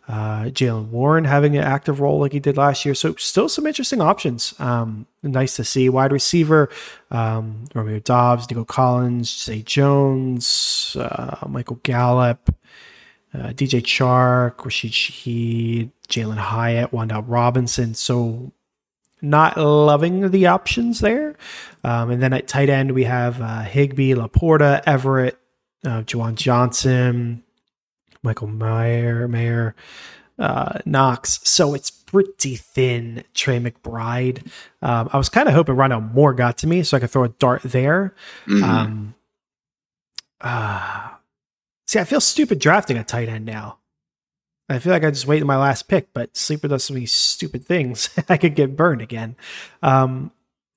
uh, Jaylen Warren having an active role like he did last year. So still some interesting options. Um, nice to see. Wide receiver, um, Romeo Doubs, Nico Collins, Zay Jones, uh, Michael Gallup, uh, DJ Chark, Rashid Shaheed, Jalin Hyatt, Wan'Dale Robinson. So not loving the options there. Um, and then at tight end, we have uh, Higbee, Laporta, Everett, uh, Juwan Johnson, Michael Mayer, Mayer, uh, Knox. So it's pretty thin. Trey McBride. Um, I was kind of hoping Rondale Moore got to me so I could throw a dart there. Mm-hmm. Um, uh, see, I feel stupid drafting a tight end now. I feel like I just waited my last pick, but Sleeper does so many stupid things. I could get burned again. Um,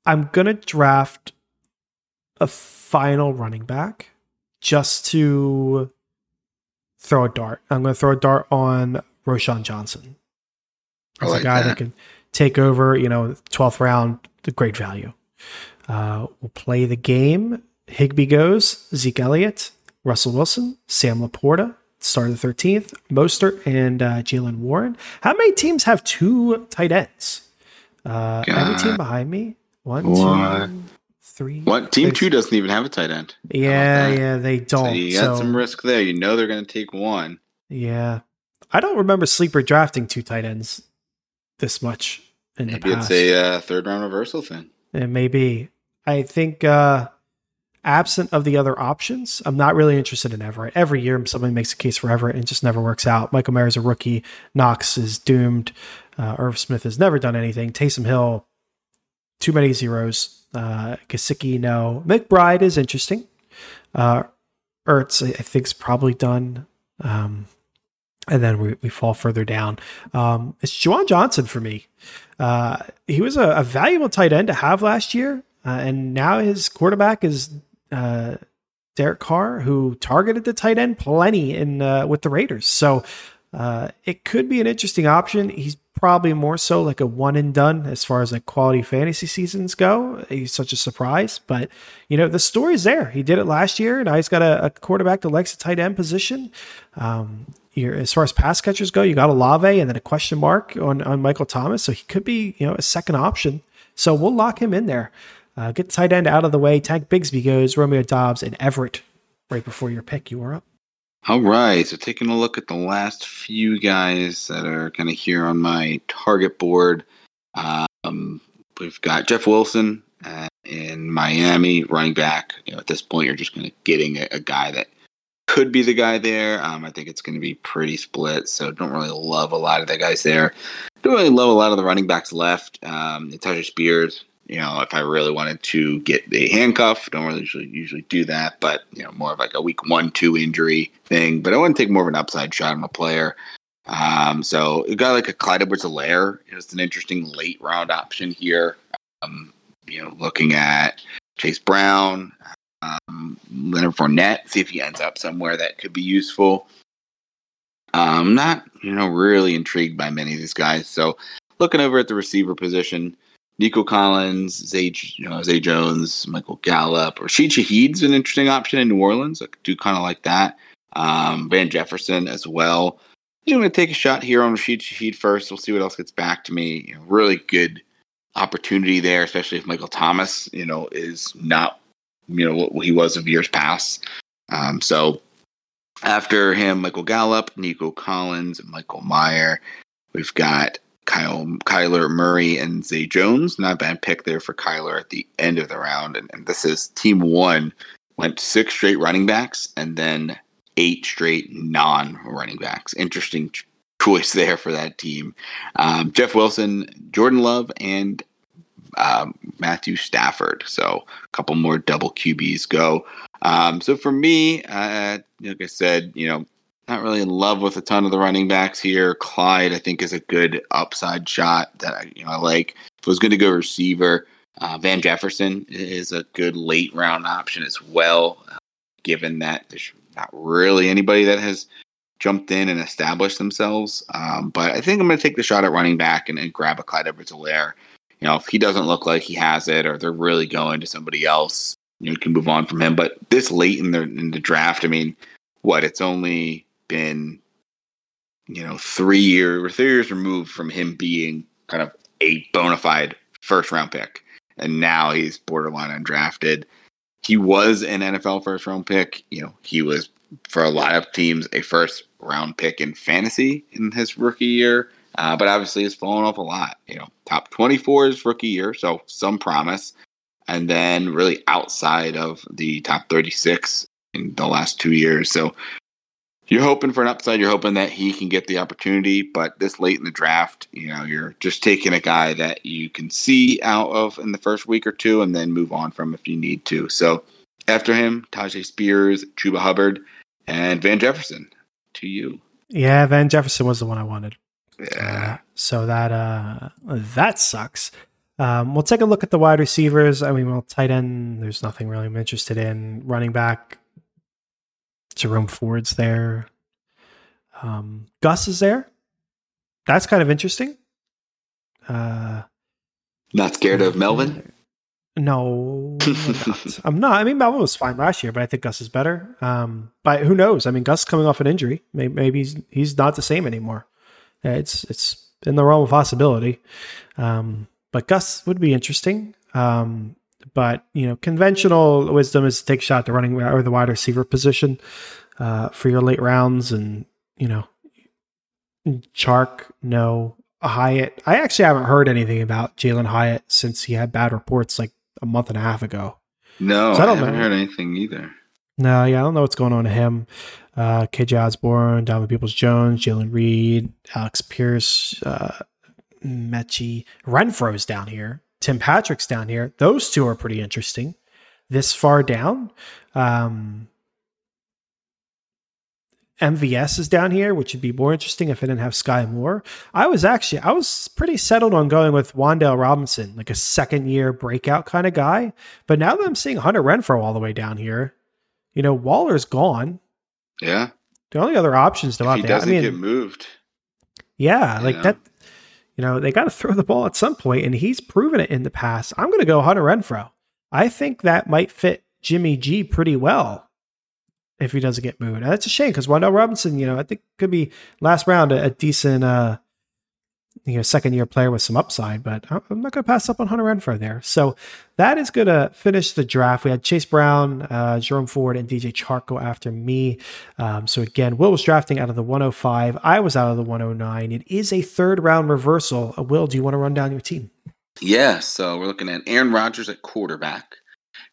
I'm gonna draft a final running back just to throw a dart. I'm going to throw a dart on Roschon Johnson. He's like a guy that. that. can take over, you know, 12th round, the great value. Uh, we'll play the game. Higbee goes, Zeke Elliott, Russell Wilson, Sam Laporta, start of the 13th, Mostert, and uh, Jaylen Warren. How many teams have two tight ends? Uh, every team behind me. One, two, three. What team two doesn't even have a tight end? Yeah, yeah, they don't. So you got so, some risk there. You know they're going to take one. Yeah, I don't remember sleeper drafting two tight ends this much in maybe the past. it's a uh, third round reversal thing. It may be. I think uh, absent of the other options, I'm not really interested in Everett. Every year, somebody makes a case for Everett and it just never works out. Michael Mayer is a rookie. Knox is doomed. Uh, Irv Smith has never done anything. Taysom Hill, too many zeros. Uh, Gesicki, no. McBride is interesting. Uh, Ertz, I think, is probably done. Um, and then we, we fall further down. Um, it's Juwan Johnson for me. Uh, he was a, a, valuable tight end to have last year, uh, and now his quarterback is uh, Derek Carr, who targeted the tight end plenty in uh, with the Raiders. So uh, it could be an interesting option. He's probably more so like a one and done as far as like quality fantasy seasons go. He's such a surprise, but you know the story's there. He did it last year. Now he's got a, a quarterback that likes a tight end position. Um, as far as pass catchers go, you got Olave and then a question mark on on Michael Thomas, so he could be you know a second option. So we'll lock him in there. Uh, get tight end out of the way. Tank Bigsby goes. Romeo Doubs, and Everett right before your pick. You are up. All right, so taking a look at the last few guys that are kind of here on my target board, um, we've got Jeff Wilson uh, in Miami, running back. You know, at this point, you're just kind of getting a, a, guy that could be the guy there. Um, I think it's going to be pretty split, so don't really love a lot of the guys there. Don't really love a lot of the running backs left. Um, Tyjae Spears, you know, if I really wanted to get a handcuff, don't really usually usually do that, but you know, more of like a week one, two injury thing. But I want to take more of an upside shot on a player. Um, so you got like a Clyde Edwards-Helaire. It's an interesting late round option here. Um, you know, looking at Chase Brown, um, Leonard Fournette, see if he ends up somewhere that could be useful. I'm um, not, you know, really intrigued by many of these guys. So looking over at the receiver position, Nico Collins, Zay, you know, Zay Jones, Michael Gallup, Rashid Shaheed's an interesting option in New Orleans. I do kind of like that. Um, Van Jefferson as well. I'm going to take a shot here on Rashid Shaheed first. We'll see what else gets back to me. You know, really good opportunity there, especially if Michael Thomas, you know, is not, you know, what he was of years past. Um, so after him, Michael Gallup, Nico Collins, Michael Mayer. We've got Kyle, Kyler Murray and Zay Jones. Not bad pick there for Kyler at the end of the round. And, and this is team one went six straight running backs and then eight straight non running backs. Interesting choice there for that team. Um, Jeff Wilson, Jordan Love, and um, Matthew Stafford. So a couple more double QBs go. Um, so for me, uh, like I said, you know, not really in love with a ton of the running backs here. Clyde, I think, is a good upside shot that I, you know, I like. If I was going to go receiver, uh, Van Jefferson is a good late round option as well, uh, given that there's not really anybody that has jumped in and established themselves. Um, but I think I'm going to take the shot at running back and, and grab a Clyde Edwards-Helaire. You know, if he doesn't look like he has it, or they're really going to somebody else, you, know, you can move on from him. But this late in the in the draft, I mean, what? It's only been you know three years, three years removed from him being kind of a bona fide first round pick, and now he's borderline undrafted. He was an NFL first round pick. You know, he was for a lot of teams a first round pick in fantasy in his rookie year. Uh, but obviously, it's fallen off a lot. You know, top 24 is rookie year, so some promise. And then really outside of the top 36 in the last two years. So you're hoping for an upside. You're hoping that he can get the opportunity. But this late in the draft, you know, you're just taking a guy that you can see out of in the first week or two and then move on from if you need to. So after him, Tyjae Spears, Chuba Hubbard, and Van Jefferson. To you. Yeah, Van Jefferson was the one I wanted. Yeah. Uh, so that uh that sucks. Um, we'll take a look at the wide receivers. I mean, well, tight end, there's nothing really I'm interested in. Running back, Jerome Ford's there. Um, Gus is there. That's kind of interesting. Uh, not scared of Melvin? No, I'm not. I'm not. I mean, Melvin was fine last year, but I think Gus is better. Um, but who knows? I mean, Gus coming off an injury, maybe, maybe he's, he's not the same anymore. It's it's in the realm of possibility. Um, but Gus would be interesting. Um, but you know, conventional wisdom is to take a shot at the running or the wide receiver position uh, for your late rounds, and you know, Chark, no, Hyatt. I actually haven't heard anything about Jalin Hyatt since he had bad reports like a month and a half ago. No, so I, don't I haven't know. heard anything either. No, yeah, I don't know what's going on to him. Uh, KJ Osborn, Donovan Peoples Jones, Jalen Reed, Alex Pierce, uh, Metchie, Renfrow's down here. Tim Patrick's down here. Those two are pretty interesting. This far down, um, MVS is down here, which would be more interesting if I didn't have Sky Moore. I was actually I was pretty settled on going with Wan'Dale Robinson, like a second year breakout kind of guy. But now that I'm seeing Hunter Renfrow all the way down here, you know Waller's gone. Yeah. The only other options to he doesn't I mean, get moved. Yeah, like know. that. You know they got to throw the ball at some point, and he's proven it in the past. I'm going to go Hunter Renfrow. I think that might fit Jimmy G pretty well if he doesn't get moved. And that's a shame because Wan'Dale Robinson, you know, I think could be last round a, a decent, uh, you know, second year player with some upside, but I'm not going to pass up on Hunter Renfrow there. So that is going to finish the draft. We had Chase Brown, uh, Jerome Ford, and DJ Chark go after me. Um, so again, Will was drafting out of the 105. I was out of the 109. It is a third round reversal. Uh, Will, do you want to run down your team? Yeah, so we're looking at Aaron Rodgers at quarterback,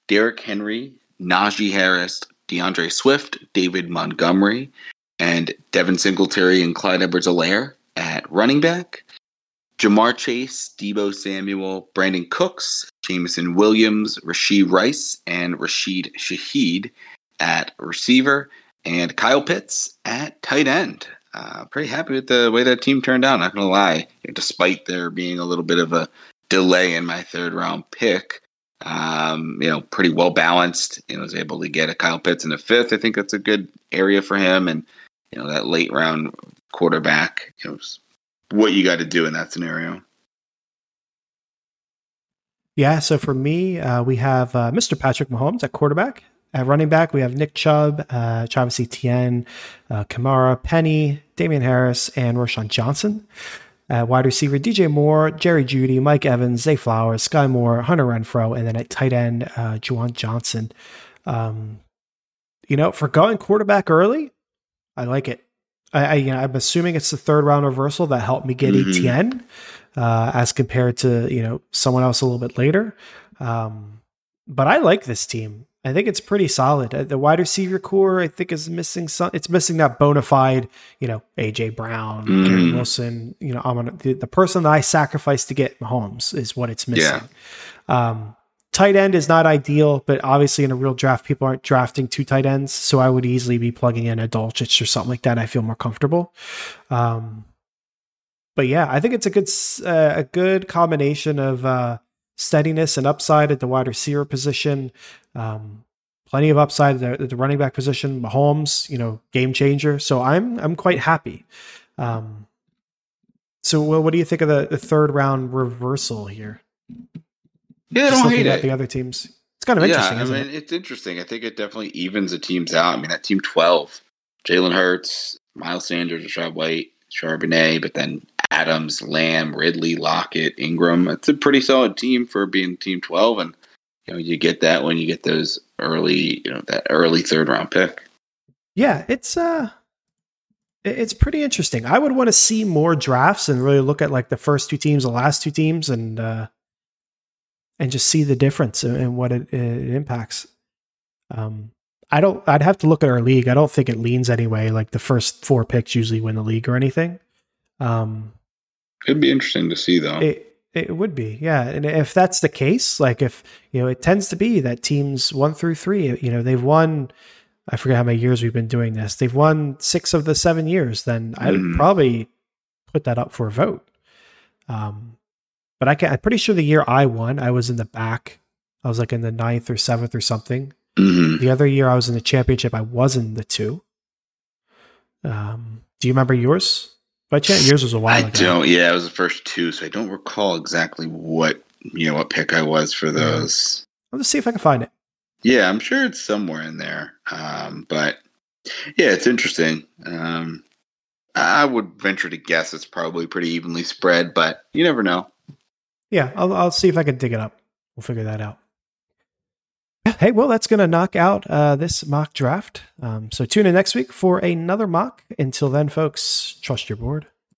Derrick Henry, Najee Harris, D'Andre Swift, David Montgomery, and Devin Singletary and Clyde Edwards-Helaire at running back. Ja'Marr Chase, Deebo Samuel, Brandin Cooks, Jameson Williams, Rashee Rice, and Rashid Shaheed at receiver, and Kyle Pitts at tight end. Uh, pretty happy with the way that team turned out. Not gonna lie, despite there being a little bit of a delay in my third round pick, um, you know, pretty well balanced. Know, was able to get a Kyle Pitts in the fifth. I think that's a good area for him, and you know that late round quarterback. You know, what you got to do in that scenario. Yeah, so for me, uh, we have uh, Mr. Patrick Mahomes at quarterback. At running back, we have Nick Chubb, uh, Travis Etienne, uh, Kamara, Penny, Damien Harris, and Roschon Johnson. At wide receiver, DJ Moore, Jerry Jeudy, Mike Evans, Zay Flowers, Sky Moore, Hunter Renfrow, and then at tight end, uh, Juwan Johnson. Um, you know, for going quarterback early, I like it. I, I you know, I'm assuming it's the third round reversal that helped me get mm-hmm. Etienne uh, as compared to you know someone else a little bit later. Um, but I like this team. I think it's pretty solid. Uh, the wide receiver core, I think, is missing some. It's missing that bona fide, you know, AJ Brown, mm. Gary Wilson. You know, I'm gonna, the, the person that I sacrificed to get Mahomes is what it's missing. Yeah. Um, tight end is not ideal, but obviously in a real draft, people aren't drafting two tight ends. So I would easily be plugging in a Dulcich or something like that. I feel more comfortable. Um, but yeah, I think it's a good uh, a good combination of uh, steadiness and upside at the wide receiver position. Um, plenty of upside at the, the, running back position. Mahomes, you know, game changer. So I'm I'm quite happy. Um, so, what do you think of the, the third round reversal here? Yeah, I don't hate it. The other teams, it's kind of interesting. yeah. I mean, it? it's interesting. I think it definitely evens the teams out. I mean, that team twelve, Jalen Hurts, Miles Sanders, Rachaad White, Charbonnet, but then Adams, Lamb, Ridley, Lockett, Engram. It's a pretty solid team for being team twelve, and you know you get that when you get those early, you know, that early third round pick. Yeah, it's uh it's pretty interesting. I would want to see more drafts and really look at like the first two teams, the last two teams, and uh, and just see the difference and what it, it impacts. Um, I don't. I'd have to look at our league. I don't think it leans anyway. Like the first four picks usually win the league or anything. Um, It'd be interesting to see though. It it would be, yeah. And if that's the case, like if you know, it tends to be that teams one through three, you know, they've won. I forget how many years we've been doing this. They've won six of the seven years. Then I'd mm. probably put that up for a vote. Um, but I can, I'm pretty sure the year I won, I was in the back. I was like in the ninth or seventh or something. Mm-hmm. The other year I was in the championship, I was in the two. Um, do you remember yours? By chance, yours was a while I ago. don't. Yeah, it was the first two, so I don't recall exactly what you know what pick I was for those. I'll just see if I can find it. Yeah, I'm sure it's somewhere in there. Um, but yeah, it's interesting. Um, I would venture to guess it's probably pretty evenly spread, but you never know. Yeah, I'll, I'll see if I can dig it up. We'll figure that out. Hey, well, that's going to knock out uh, this mock draft. Um, so tune in next week for another mock. Until then, folks, trust your board.